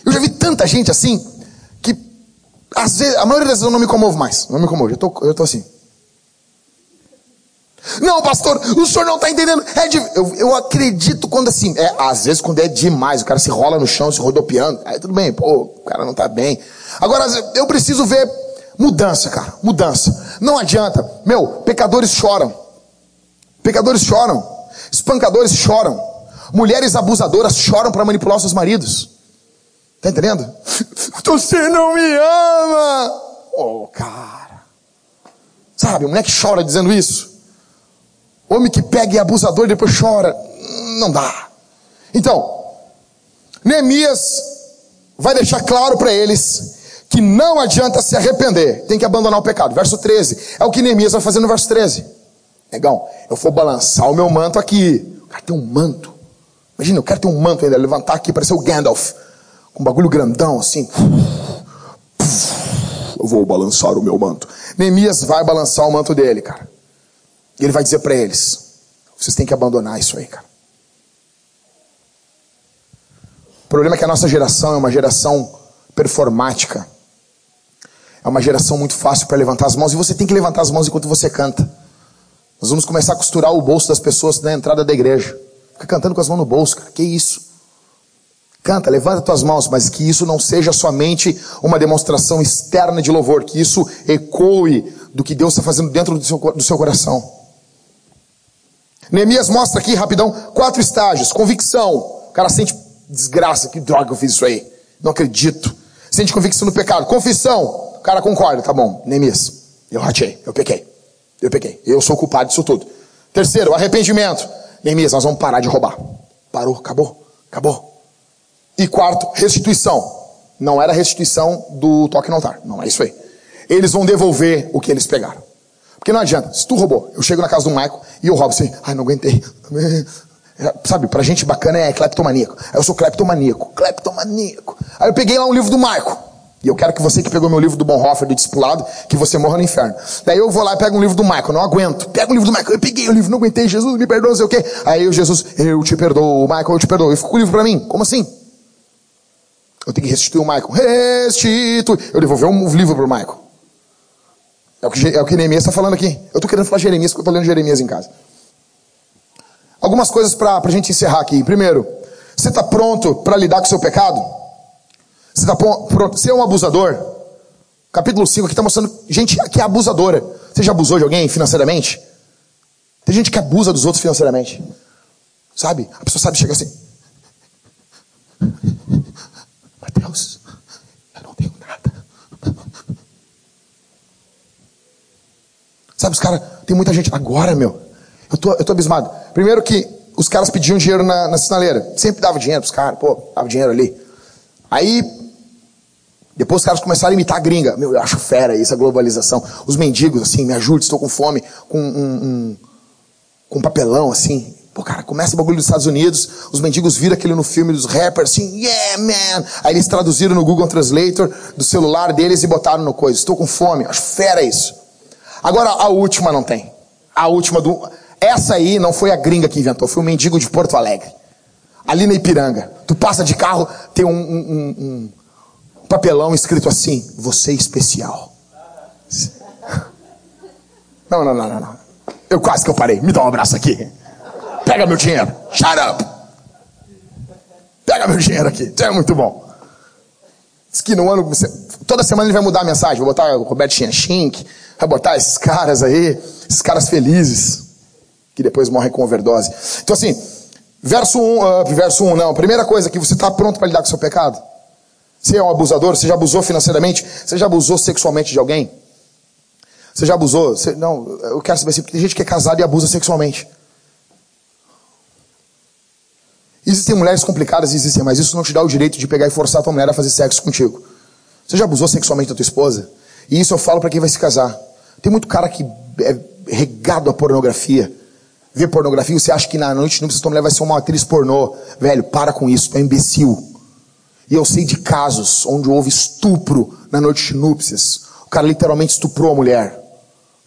Eu já vi tanta gente assim que às vezes, a maioria das vezes eu não me comovo mais. Não me comovo, eu tô, eu tô assim. Não, pastor, o senhor não está entendendo. É de... eu, eu acredito quando assim, é, às vezes quando é demais, o cara se rola no chão, se rodopiando, aí tudo bem, pô, o cara não está bem. Agora, eu preciso ver mudança, cara, mudança. Não adianta, meu, pecadores choram, pecadores choram, espancadores choram, mulheres abusadoras choram para manipular seus maridos. Tá entendendo? [LAUGHS] Você não me ama! Oh, cara. Sabe, o moleque chora dizendo isso. Homem que pega e é abusador e depois chora. Não dá. Então, Neemias vai deixar claro para eles que não adianta se arrepender, tem que abandonar o pecado. Verso 13. É o que Neemias vai fazer no verso 13. Negão, eu vou balançar o meu manto aqui. O cara tem um manto. Imagina, eu quero ter um manto ainda, levantar aqui, parecer o Gandalf. Com um bagulho grandão assim. Eu vou balançar o meu manto. Neemias vai balançar o manto dele, cara. E ele vai dizer para eles: vocês têm que abandonar isso aí, cara. O problema é que a nossa geração é uma geração performática. É uma geração muito fácil para levantar as mãos. E você tem que levantar as mãos enquanto você canta. Nós vamos começar a costurar o bolso das pessoas na entrada da igreja. Fica cantando com as mãos no bolso, cara. Que isso? Canta, levanta tuas mãos, mas que isso não seja somente uma demonstração externa de louvor, que isso ecoe do que Deus está fazendo dentro do seu, do seu coração. Neemias mostra aqui, rapidão, quatro estágios. Convicção. O cara sente desgraça, que droga eu fiz isso aí. Não acredito. Sente convicção do pecado. Confissão. O cara concorda, tá bom, Neemias. Eu ratei, eu pequei. Eu pequei. Eu sou culpado disso tudo. Terceiro, arrependimento. Neemias, nós vamos parar de roubar. Parou, acabou, acabou. E quarto, restituição. Não era restituição do toque no altar. Não é isso aí. Eles vão devolver o que eles pegaram. Porque não adianta. Se tu roubou, eu chego na casa do Michael e eu roubo assim. Ai, não aguentei. Sabe, pra gente bacana é cleptomaníaco. Aí eu sou cleptomaníaco. Cleptomaníaco. Aí eu peguei lá um livro do Michael. E eu quero que você que pegou meu livro do Bonhoeffer, do Discipulado, que você morra no inferno. Daí eu vou lá e pego um livro do Michael, não aguento. Pego o um livro do Michael, eu peguei o livro, não aguentei, Jesus me perdoa, não sei o quê. Aí eu, Jesus, eu te perdoo, Michael, eu te perdoo. Eu fico com o livro para mim. Como assim? Eu tenho que restituir o Michael. Restitui. Eu devolvi um livro pro Michael. É o que, é o que Neemias está falando aqui. Eu estou querendo falar Jeremias, porque eu estou lendo Jeremias em casa. Algumas coisas para a gente encerrar aqui. Primeiro, você está pronto para lidar com o seu pecado? Você está pronto? Você é um abusador? Capítulo 5 aqui está mostrando gente que é abusadora. Você já abusou de alguém financeiramente? Tem gente que abusa dos outros financeiramente. Sabe? A pessoa sabe chegar assim. Mateus, eu não tenho nada. Sabe, os caras, tem muita gente. Agora, meu, eu tô, eu tô abismado. Primeiro que os caras pediam dinheiro na, na sinaleira. Sempre dava dinheiro pros caras, pô, dava dinheiro ali. Aí, depois os caras começaram a imitar a gringa. Meu, eu acho fera isso, a globalização. Os mendigos, assim, me ajude, estou com fome, com um, um, com um papelão, assim. Pô, cara, começa o bagulho dos Estados Unidos, os mendigos viram aquilo no filme dos rappers, assim, yeah, man. Aí eles traduziram no Google Translator do celular deles e botaram no coisa. Estou com fome, acho fera isso. Agora, a última não tem. A última do. Essa aí não foi a gringa que inventou, foi o mendigo de Porto Alegre. Ali na Ipiranga. Tu passa de carro, tem um, um, um, um papelão escrito assim: Você é especial. [LAUGHS] Não, não, não, não, não. Eu quase que eu parei. Me dá um abraço aqui. Pega meu dinheiro. Shut up. Pega meu dinheiro aqui. Isso é muito bom. Diz que no ano. Toda semana ele vai mudar a mensagem. Vou botar o Roberto Chianchink. Botar esses caras aí. Esses caras felizes. Que depois morrem com overdose. Então assim. Verso 1, uh, verso 1 não. Primeira coisa que você está pronto para lidar com o seu pecado? Você é um abusador? Você já abusou financeiramente? Você já abusou sexualmente de alguém? Você já abusou? Você, não, eu quero saber porque tem gente que é casada e abusa sexualmente. Existem mulheres complicadas, existem, mas isso não te dá o direito de pegar e forçar a tua mulher a fazer sexo contigo. Você já abusou sexualmente da tua esposa? E isso eu falo para quem vai se casar. Tem muito cara que é regado a pornografia. Vê pornografia você acha que na noite não tua mulher vai ser uma atriz pornô. Velho, para com isso, é imbecil. E eu sei de casos onde houve estupro na noite de núpcias. O cara literalmente estuprou a mulher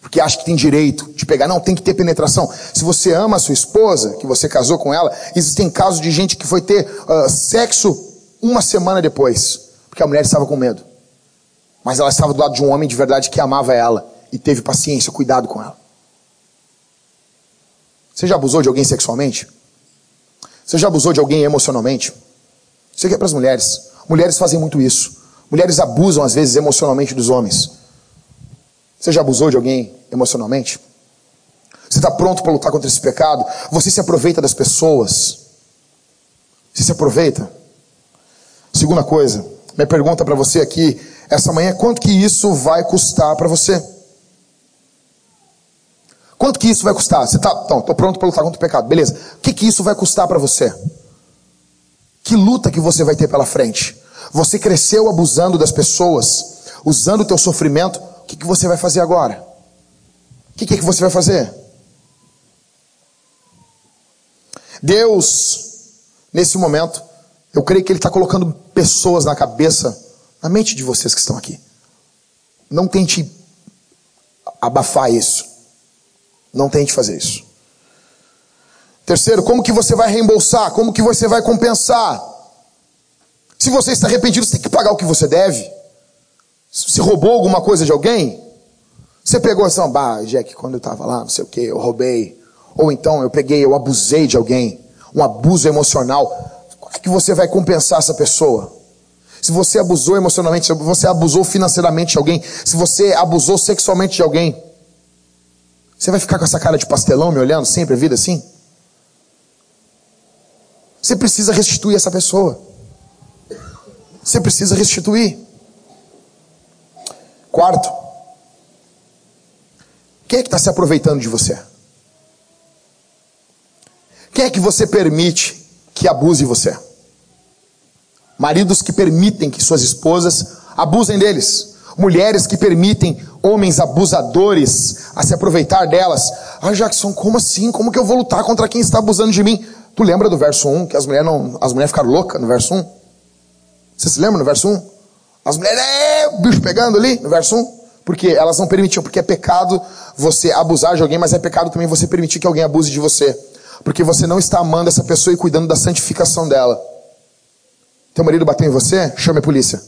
porque acha que tem direito de pegar. Não, tem que ter penetração. Se você ama a sua esposa, que você casou com ela, existem casos de gente que foi ter uh, sexo uma semana depois, porque a mulher estava com medo. Mas ela estava do lado de um homem de verdade que amava ela e teve paciência, cuidado com ela. Você já abusou de alguém sexualmente? Você já abusou de alguém emocionalmente? Isso aqui é para as mulheres. Mulheres fazem muito isso. Mulheres abusam às vezes emocionalmente dos homens. Você já abusou de alguém emocionalmente? Você está pronto para lutar contra esse pecado? Você se aproveita das pessoas? Você se aproveita? Segunda coisa, minha pergunta para você aqui essa manhã é quanto que isso vai custar para você? Quanto que isso vai custar? Você está, então, estou pronto para lutar contra o pecado, beleza? O que que isso vai custar para você? Que luta que você vai ter pela frente? Você cresceu abusando das pessoas, usando o teu sofrimento o que, que você vai fazer agora? O que, que você vai fazer? Deus, nesse momento, eu creio que Ele está colocando pessoas na cabeça, na mente de vocês que estão aqui. Não tente abafar isso. Não tente fazer isso. Terceiro, como que você vai reembolsar? Como que você vai compensar? Se você está arrependido, você tem que pagar o que você deve. Você roubou alguma coisa de alguém? Você pegou assim, bah, Jack, quando eu estava lá, não sei o que, eu roubei. Ou então eu peguei, eu abusei de alguém. Um abuso emocional. Como é que você vai compensar essa pessoa? se você abusou emocionalmente, se você abusou financeiramente de alguém, se você abusou sexualmente de alguém, você vai ficar com essa cara de pastelão me olhando sempre a vida assim? Você precisa restituir essa pessoa. Você precisa restituir. Quarto, quem é que está se aproveitando de você? Quem é que você permite que abuse você? Maridos que permitem que suas esposas abusem deles. Mulheres que permitem homens abusadores a se aproveitar delas. Ah, Jackson, como assim? Como que eu vou lutar contra quem está abusando de mim? Tu lembra do verso 1, que as mulheres não, as mulheres ficaram loucas no verso 1? Você se lembra no verso 1? As mulheres, é, o bicho pegando ali no verso 1? Porque elas não permitiam, porque é pecado você abusar de alguém, mas é pecado também você permitir que alguém abuse de você. Porque você não está amando essa pessoa e cuidando da santificação dela. Teu marido bateu em você? Chame a polícia.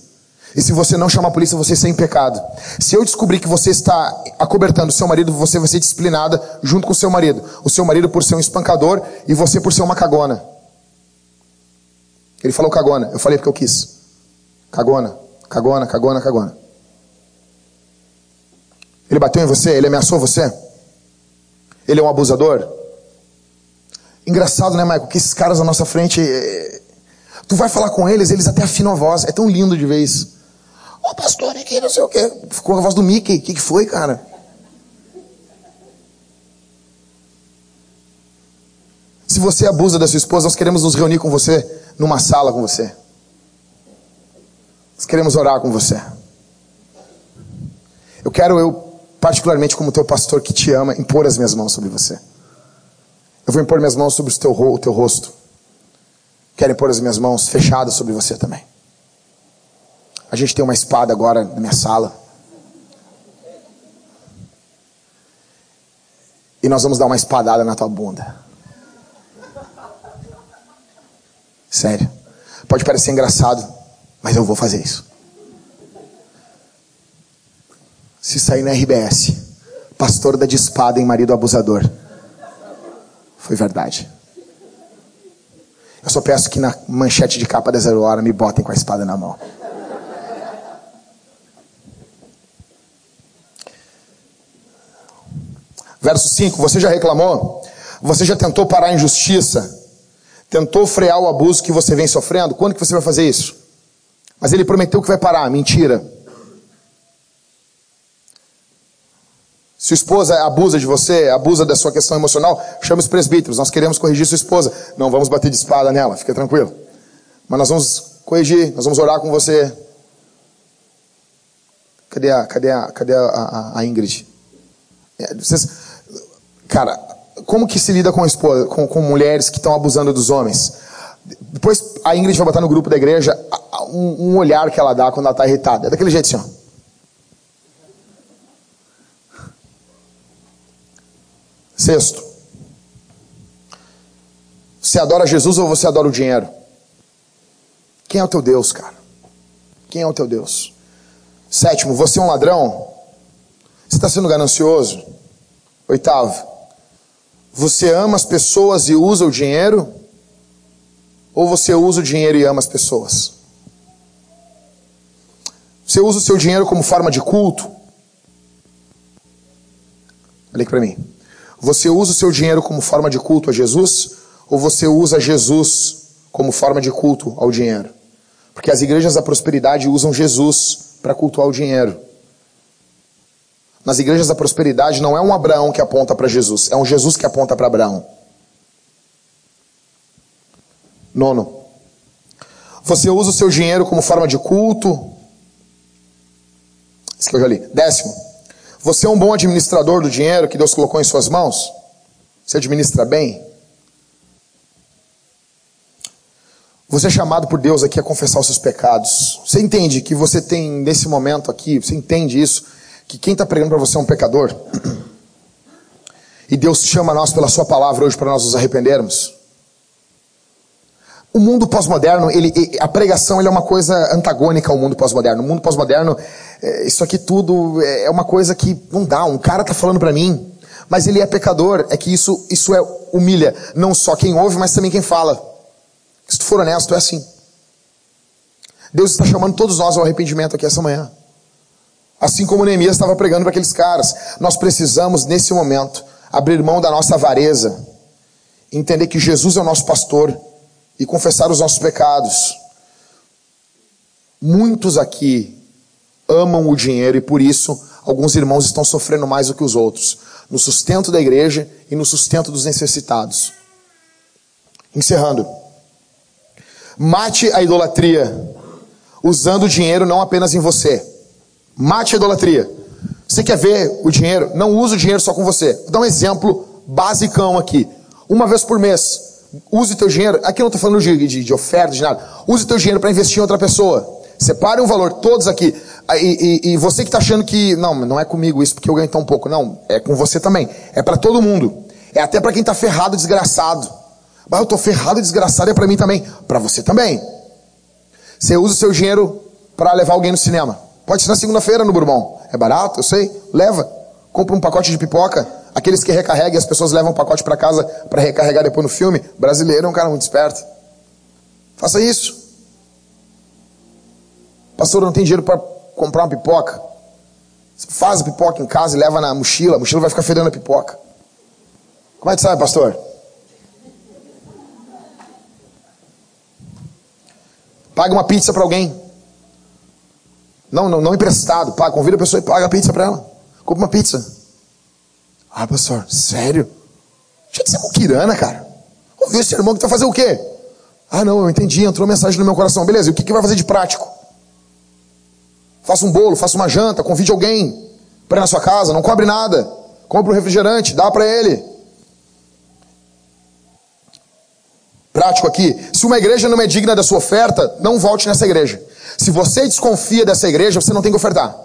E se você não chamar a polícia, você está em pecado. Se eu descobrir que você está acobertando o seu marido, você vai ser disciplinada junto com o seu marido. O seu marido por ser um espancador e você por ser uma cagona. Ele falou cagona, eu falei porque eu quis. Cagona, cagona, cagona, cagona. Ele bateu em você? Ele ameaçou você? Ele é um abusador? Engraçado, né, Michael? Que esses caras na nossa frente. É... Tu vai falar com eles, eles até afinam a voz. É tão lindo de ver isso. Ô pastor, é que não sei o quê. Ficou a voz do Mickey. O que, que foi, cara? Se você abusa da sua esposa, nós queremos nos reunir com você numa sala com você. Nós queremos orar com você. Eu quero, eu, particularmente como teu pastor que te ama, impor as minhas mãos sobre você. Eu vou impor minhas mãos sobre o teu, o teu rosto. Quero impor as minhas mãos fechadas sobre você também. A gente tem uma espada agora na minha sala. E nós vamos dar uma espadada na tua bunda. Sério. Pode parecer engraçado, mas eu vou fazer isso. Se sair na RBS, pastor da de espada em marido abusador. Foi verdade. Eu só peço que na manchete de capa da Zero Hora me botem com a espada na mão. Verso 5: Você já reclamou? Você já tentou parar a injustiça? Tentou frear o abuso que você vem sofrendo? Quando que você vai fazer isso? Mas ele prometeu que vai parar. Mentira. Se sua esposa abusa de você, abusa da sua questão emocional, chame os presbíteros. Nós queremos corrigir sua esposa. Não vamos bater de espada nela, fica tranquilo. Mas nós vamos corrigir, nós vamos orar com você. Cadê a, cadê a, cadê a, a, a Ingrid? É, vocês, Cara, como que se lida com, esposa, com, com mulheres que estão abusando dos homens? Depois a Ingrid vai botar no grupo da igreja um, um olhar que ela dá quando ela está irritada. É daquele jeito assim, ó. Sexto. Você adora Jesus ou você adora o dinheiro? Quem é o teu Deus, cara? Quem é o teu Deus? Sétimo, você é um ladrão? Você está sendo ganancioso? Oitavo, você ama as pessoas e usa o dinheiro? Ou você usa o dinheiro e ama as pessoas? Você usa o seu dinheiro como forma de culto? Olha aqui para mim. Você usa o seu dinheiro como forma de culto a Jesus? Ou você usa Jesus como forma de culto ao dinheiro? Porque as igrejas da prosperidade usam Jesus para cultuar o dinheiro. Nas igrejas da prosperidade não é um Abraão que aponta para Jesus, é um Jesus que aponta para Abraão. Nono. Você usa o seu dinheiro como forma de culto. Isso que eu já li. Décimo. Você é um bom administrador do dinheiro que Deus colocou em suas mãos? Você administra bem? Você é chamado por Deus aqui a confessar os seus pecados. Você entende que você tem, nesse momento aqui, você entende isso? Que quem está pregando para você é um pecador. E Deus chama nós pela sua palavra hoje para nós nos arrependermos. O mundo pós-moderno, ele, a pregação ele é uma coisa antagônica ao mundo pós-moderno. O mundo pós-moderno, é, isso aqui tudo é, é uma coisa que não dá. Um cara está falando para mim, mas ele é pecador. É que isso, isso é, humilha não só quem ouve, mas também quem fala. Se tu for honesto, é assim. Deus está chamando todos nós ao arrependimento aqui essa manhã. Assim como Neemias estava pregando para aqueles caras, nós precisamos, nesse momento, abrir mão da nossa avareza, entender que Jesus é o nosso pastor e confessar os nossos pecados. Muitos aqui amam o dinheiro e por isso alguns irmãos estão sofrendo mais do que os outros, no sustento da igreja e no sustento dos necessitados. Encerrando. Mate a idolatria, usando o dinheiro não apenas em você. Mate a idolatria. Você quer ver o dinheiro? Não use o dinheiro só com você. Vou dar um exemplo basicão aqui. Uma vez por mês, use teu dinheiro. Aqui não estou falando de, de, de, oferta, de nada. Use teu dinheiro para investir em outra pessoa. Separe um valor, todos aqui. E, e, e você que está achando que, não, não é comigo isso porque eu ganho tão pouco. Não, é com você também. É para todo mundo. É até para quem está ferrado, desgraçado. Mas eu estou ferrado, desgraçado, é para mim também. Para você também. Você usa o seu dinheiro para levar alguém no cinema. Pode ser na segunda-feira no Bourbon. É barato, eu sei. Leva. Compra um pacote de pipoca. Aqueles que recarregam e as pessoas levam um pacote para casa para recarregar depois no filme. Brasileiro é um cara muito esperto. Faça isso. Pastor, não tem dinheiro para comprar uma pipoca. Faz a pipoca em casa e leva na mochila. A mochila vai ficar fedendo a pipoca. Como é que sabe, pastor? Paga uma pizza para alguém. Não, não, não emprestado. Paga, convida a pessoa e paga a pizza para ela. Compra uma pizza. Ah, pastor, sério? Tinha que ser muquirana, cara. Ouviu esse irmão que vai fazer o quê? Ah, não, eu entendi, entrou mensagem no meu coração. Beleza, e o que, que vai fazer de prático? Faça um bolo, faça uma janta, convide alguém para ir na sua casa, não cobre nada. Compre um refrigerante, dá para ele. Prático aqui. Se uma igreja não é digna da sua oferta, não volte nessa igreja. Se você desconfia dessa igreja, você não tem que ofertar.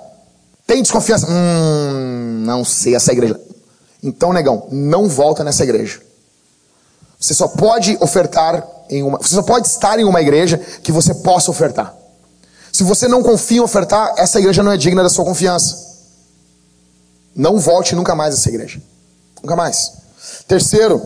Tem desconfiança? Hum, não sei essa igreja. Então, negão, não volta nessa igreja. Você só pode ofertar em uma. Você só pode estar em uma igreja que você possa ofertar. Se você não confia em ofertar, essa igreja não é digna da sua confiança. Não volte nunca mais a essa igreja. Nunca mais. Terceiro,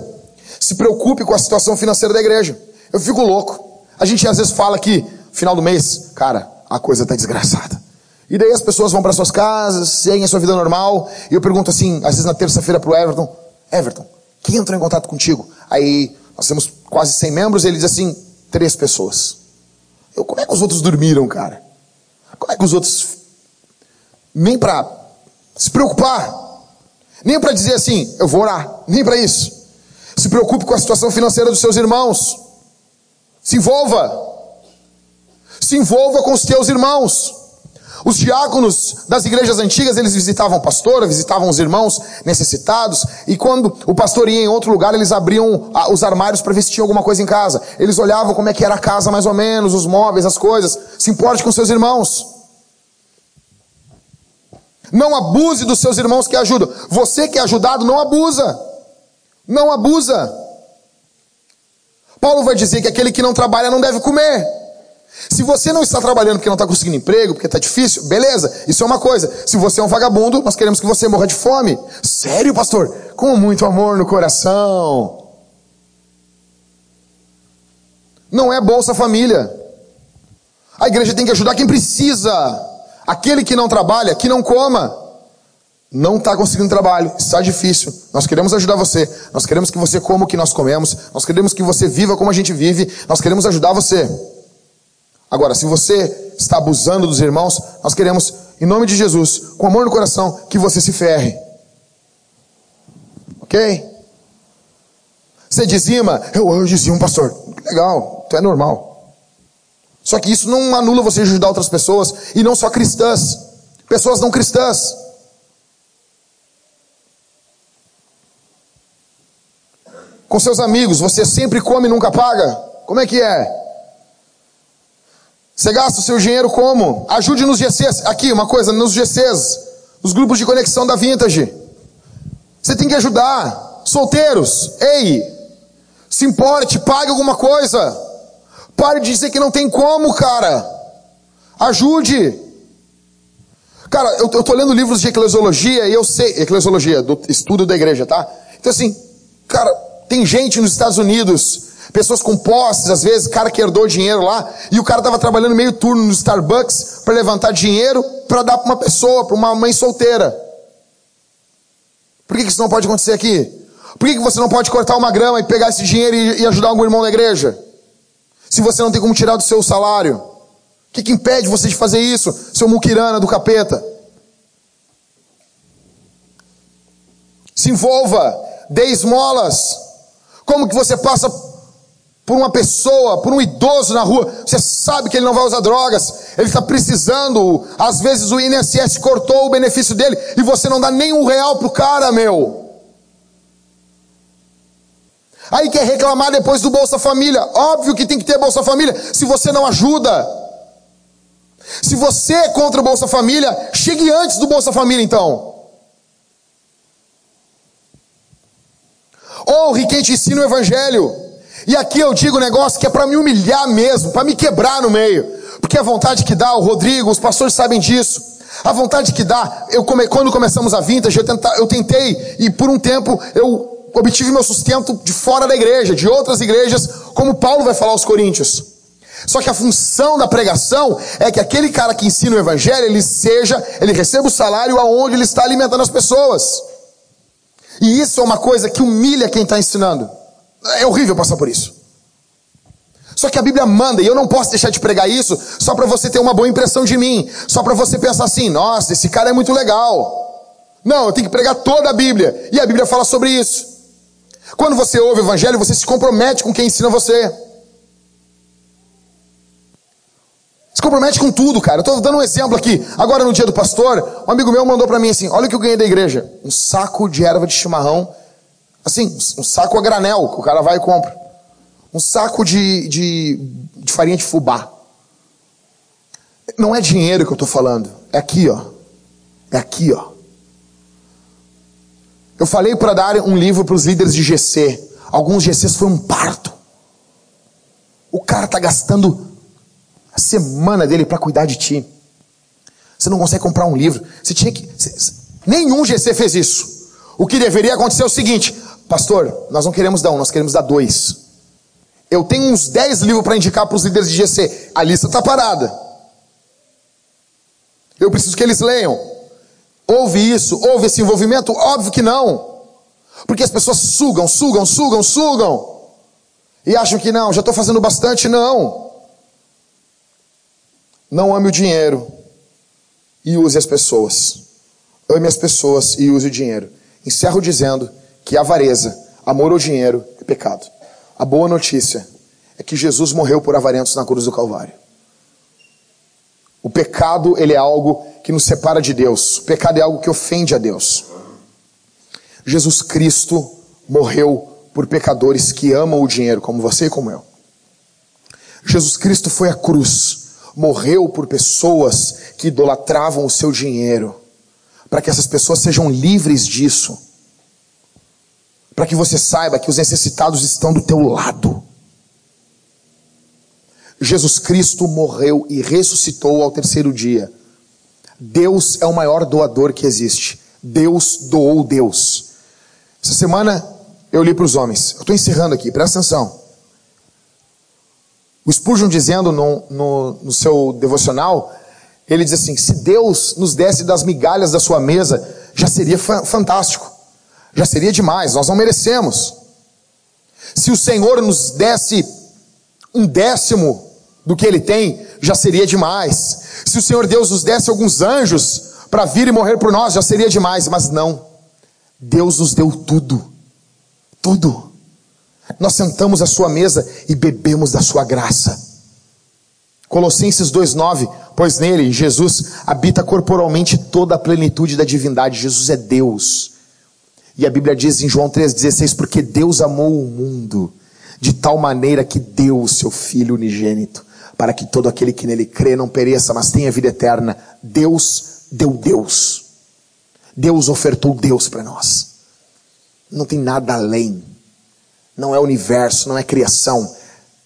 se preocupe com a situação financeira da igreja. Eu fico louco. A gente às vezes fala que final do mês, cara, a coisa tá desgraçada. E daí as pessoas vão para suas casas, seguem a sua vida normal, e eu pergunto assim, às vezes na terça-feira pro Everton, Everton, quem entrou em contato contigo? Aí nós temos quase 100 membros, e ele diz assim, três pessoas. Eu, como é que os outros dormiram, cara? Como é que os outros nem para se preocupar, nem para dizer assim, eu vou orar, nem para isso. Se preocupe com a situação financeira dos seus irmãos. Se envolva. Se envolva com os teus irmãos. Os diáconos das igrejas antigas, eles visitavam pastora, visitavam os irmãos necessitados, e quando o pastor ia em outro lugar, eles abriam os armários para ver se tinha alguma coisa em casa. Eles olhavam como é que era a casa mais ou menos, os móveis, as coisas. Se importe com seus irmãos. Não abuse dos seus irmãos que ajudam. Você que é ajudado, não abusa. Não abusa. Paulo vai dizer que aquele que não trabalha não deve comer. Se você não está trabalhando porque não está conseguindo emprego, porque está difícil, beleza, isso é uma coisa. Se você é um vagabundo, nós queremos que você morra de fome. Sério, pastor? Com muito amor no coração. Não é Bolsa Família. A igreja tem que ajudar quem precisa. Aquele que não trabalha, que não coma. Não está conseguindo trabalho, está difícil. Nós queremos ajudar você. Nós queremos que você coma o que nós comemos. Nós queremos que você viva como a gente vive. Nós queremos ajudar você. Agora, se você está abusando dos irmãos, nós queremos, em nome de Jesus, com amor no coração, que você se ferre. Ok? Você dizima, eu, eu dizimo, pastor. Legal, tu é normal. Só que isso não anula você ajudar outras pessoas, e não só cristãs, pessoas não cristãs. Com seus amigos, você sempre come e nunca paga? Como é que é? Você gasta o seu dinheiro como? Ajude nos GCs. Aqui, uma coisa, nos GCs. Os grupos de conexão da Vintage. Você tem que ajudar. Solteiros, ei, se importe, pague alguma coisa. Pare de dizer que não tem como, cara. Ajude. Cara, eu, eu tô lendo livros de eclesiologia e eu sei, eclesiologia, do estudo da igreja, tá? Então assim, cara, tem gente nos Estados Unidos Pessoas com posses, às vezes, cara que herdou dinheiro lá, e o cara estava trabalhando meio turno no Starbucks para levantar dinheiro para dar para uma pessoa, para uma mãe solteira. Por que, que isso não pode acontecer aqui? Por que, que você não pode cortar uma grama e pegar esse dinheiro e, e ajudar algum irmão da igreja? Se você não tem como tirar do seu salário. O que, que impede você de fazer isso, seu muquirana do capeta? Se envolva, dê esmolas. Como que você passa por uma pessoa, por um idoso na rua, você sabe que ele não vai usar drogas, ele está precisando, às vezes o INSS cortou o benefício dele e você não dá nem um real pro cara, meu. Aí quer reclamar depois do Bolsa Família. Óbvio que tem que ter Bolsa Família, se você não ajuda. Se você é contra o Bolsa Família, chegue antes do Bolsa Família então. Honre quem te ensina o Evangelho. E aqui eu digo um negócio que é para me humilhar mesmo, para me quebrar no meio. Porque a vontade que dá, o Rodrigo, os pastores sabem disso. A vontade que dá, eu come, quando começamos a vintage, eu, tenta, eu tentei, e por um tempo eu obtive meu sustento de fora da igreja, de outras igrejas, como Paulo vai falar aos Coríntios. Só que a função da pregação é que aquele cara que ensina o evangelho, ele seja, ele receba o salário aonde ele está alimentando as pessoas. E isso é uma coisa que humilha quem está ensinando. É horrível passar por isso. Só que a Bíblia manda, e eu não posso deixar de pregar isso só para você ter uma boa impressão de mim, só para você pensar assim: nossa, esse cara é muito legal. Não, eu tenho que pregar toda a Bíblia, e a Bíblia fala sobre isso. Quando você ouve o Evangelho, você se compromete com quem ensina você. Se compromete com tudo, cara. Eu estou dando um exemplo aqui. Agora, no dia do pastor, um amigo meu mandou para mim assim: olha o que eu ganhei da igreja: um saco de erva de chimarrão Assim, um saco a granel, que o cara vai e compra. Um saco de, de, de farinha de fubá. Não é dinheiro que eu estou falando. É aqui, ó. É aqui, ó. Eu falei para dar um livro para os líderes de GC. Alguns GCs foi um parto. O cara está gastando a semana dele para cuidar de ti. Você não consegue comprar um livro. Você tinha que. Nenhum GC fez isso. O que deveria acontecer é o seguinte: Pastor, nós não queremos dar um, nós queremos dar dois. Eu tenho uns dez livros para indicar para os líderes de GC. A lista está parada. Eu preciso que eles leiam. Houve isso? Houve esse envolvimento? Óbvio que não. Porque as pessoas sugam, sugam, sugam, sugam. E acham que não, já estou fazendo bastante. Não. Não ame o dinheiro e use as pessoas. Ame as pessoas e use o dinheiro. Encerro dizendo que avareza, amor ao dinheiro é pecado. A boa notícia é que Jesus morreu por avarentos na cruz do Calvário. O pecado, ele é algo que nos separa de Deus. O pecado é algo que ofende a Deus. Jesus Cristo morreu por pecadores que amam o dinheiro, como você e como eu. Jesus Cristo foi à cruz, morreu por pessoas que idolatravam o seu dinheiro, para que essas pessoas sejam livres disso para que você saiba que os necessitados estão do teu lado. Jesus Cristo morreu e ressuscitou ao terceiro dia. Deus é o maior doador que existe. Deus doou Deus. Essa semana eu li para os homens. Eu estou encerrando aqui, presta atenção. O Spurgeon dizendo no, no, no seu devocional, ele diz assim: se Deus nos desse das migalhas da sua mesa, já seria fantástico já seria demais, nós não merecemos. Se o Senhor nos desse um décimo do que Ele tem, já seria demais. Se o Senhor Deus nos desse alguns anjos para vir e morrer por nós, já seria demais. Mas não, Deus nos deu tudo, tudo. Nós sentamos à Sua mesa e bebemos da Sua graça. Colossenses 2,9: Pois nele, Jesus, habita corporalmente toda a plenitude da divindade. Jesus é Deus. E a Bíblia diz em João 3,16: Porque Deus amou o mundo de tal maneira que deu o seu Filho unigênito, para que todo aquele que nele crê não pereça, mas tenha vida eterna. Deus deu Deus. Deus ofertou Deus para nós. Não tem nada além. Não é universo, não é criação.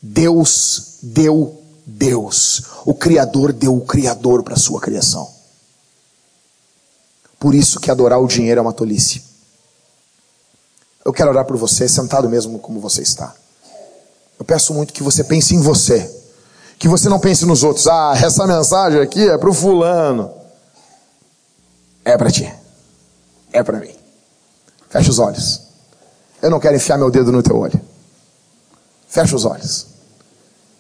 Deus deu Deus. O Criador deu o Criador para a sua criação. Por isso que adorar o dinheiro é uma tolice. Eu quero orar por você, sentado mesmo como você está. Eu peço muito que você pense em você. Que você não pense nos outros. Ah, essa mensagem aqui é para o fulano. É para ti. É para mim. Fecha os olhos. Eu não quero enfiar meu dedo no teu olho. Fecha os olhos.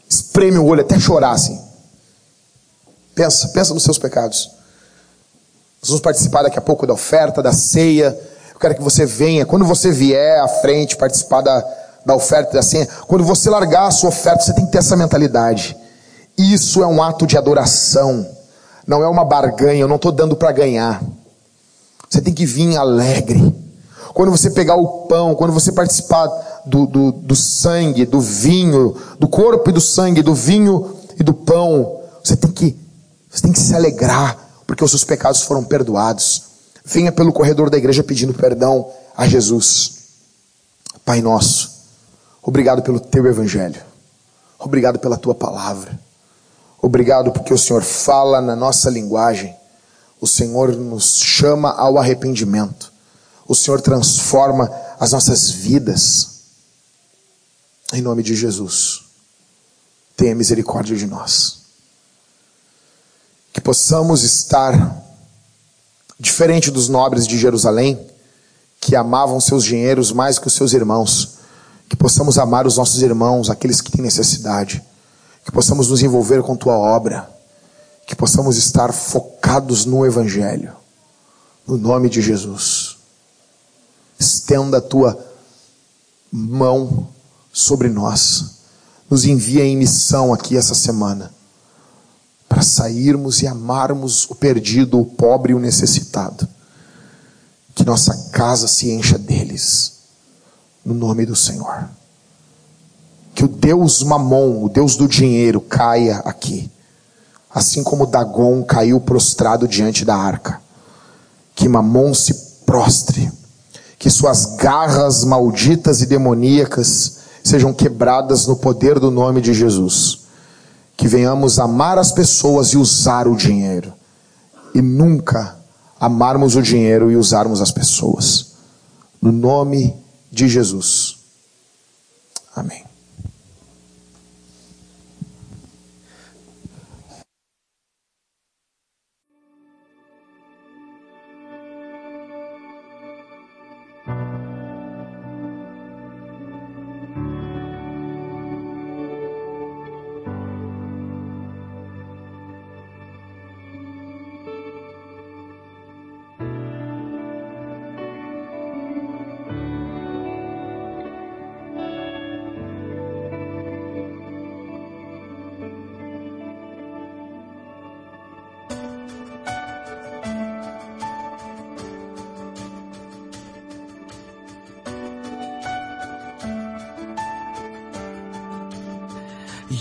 Espreme o olho até chorar assim. Pensa, pensa nos seus pecados. Nós vamos participar daqui a pouco da oferta, da ceia. Quero que você venha. Quando você vier à frente participar da, da oferta da quando você largar a sua oferta, você tem que ter essa mentalidade. Isso é um ato de adoração. Não é uma barganha. Eu não estou dando para ganhar. Você tem que vir alegre. Quando você pegar o pão, quando você participar do, do, do sangue, do vinho, do corpo e do sangue, do vinho e do pão, você tem que, você tem que se alegrar, porque os seus pecados foram perdoados. Venha pelo corredor da igreja pedindo perdão a Jesus. Pai nosso, obrigado pelo teu evangelho. Obrigado pela tua palavra. Obrigado porque o Senhor fala na nossa linguagem. O Senhor nos chama ao arrependimento. O Senhor transforma as nossas vidas. Em nome de Jesus, tenha misericórdia de nós. Que possamos estar diferente dos nobres de Jerusalém, que amavam seus dinheiros mais que os seus irmãos. Que possamos amar os nossos irmãos, aqueles que têm necessidade. Que possamos nos envolver com tua obra. Que possamos estar focados no Evangelho. No nome de Jesus. Estenda a tua mão sobre nós. Nos envia em missão aqui essa semana. Para sairmos e amarmos o perdido, o pobre e o necessitado. Que nossa casa se encha deles. No nome do Senhor. Que o Deus Mamon, o Deus do dinheiro, caia aqui. Assim como Dagon caiu prostrado diante da arca. Que Mamon se prostre. Que suas garras malditas e demoníacas sejam quebradas no poder do nome de Jesus. Que venhamos amar as pessoas e usar o dinheiro. E nunca amarmos o dinheiro e usarmos as pessoas. No nome de Jesus. Amém.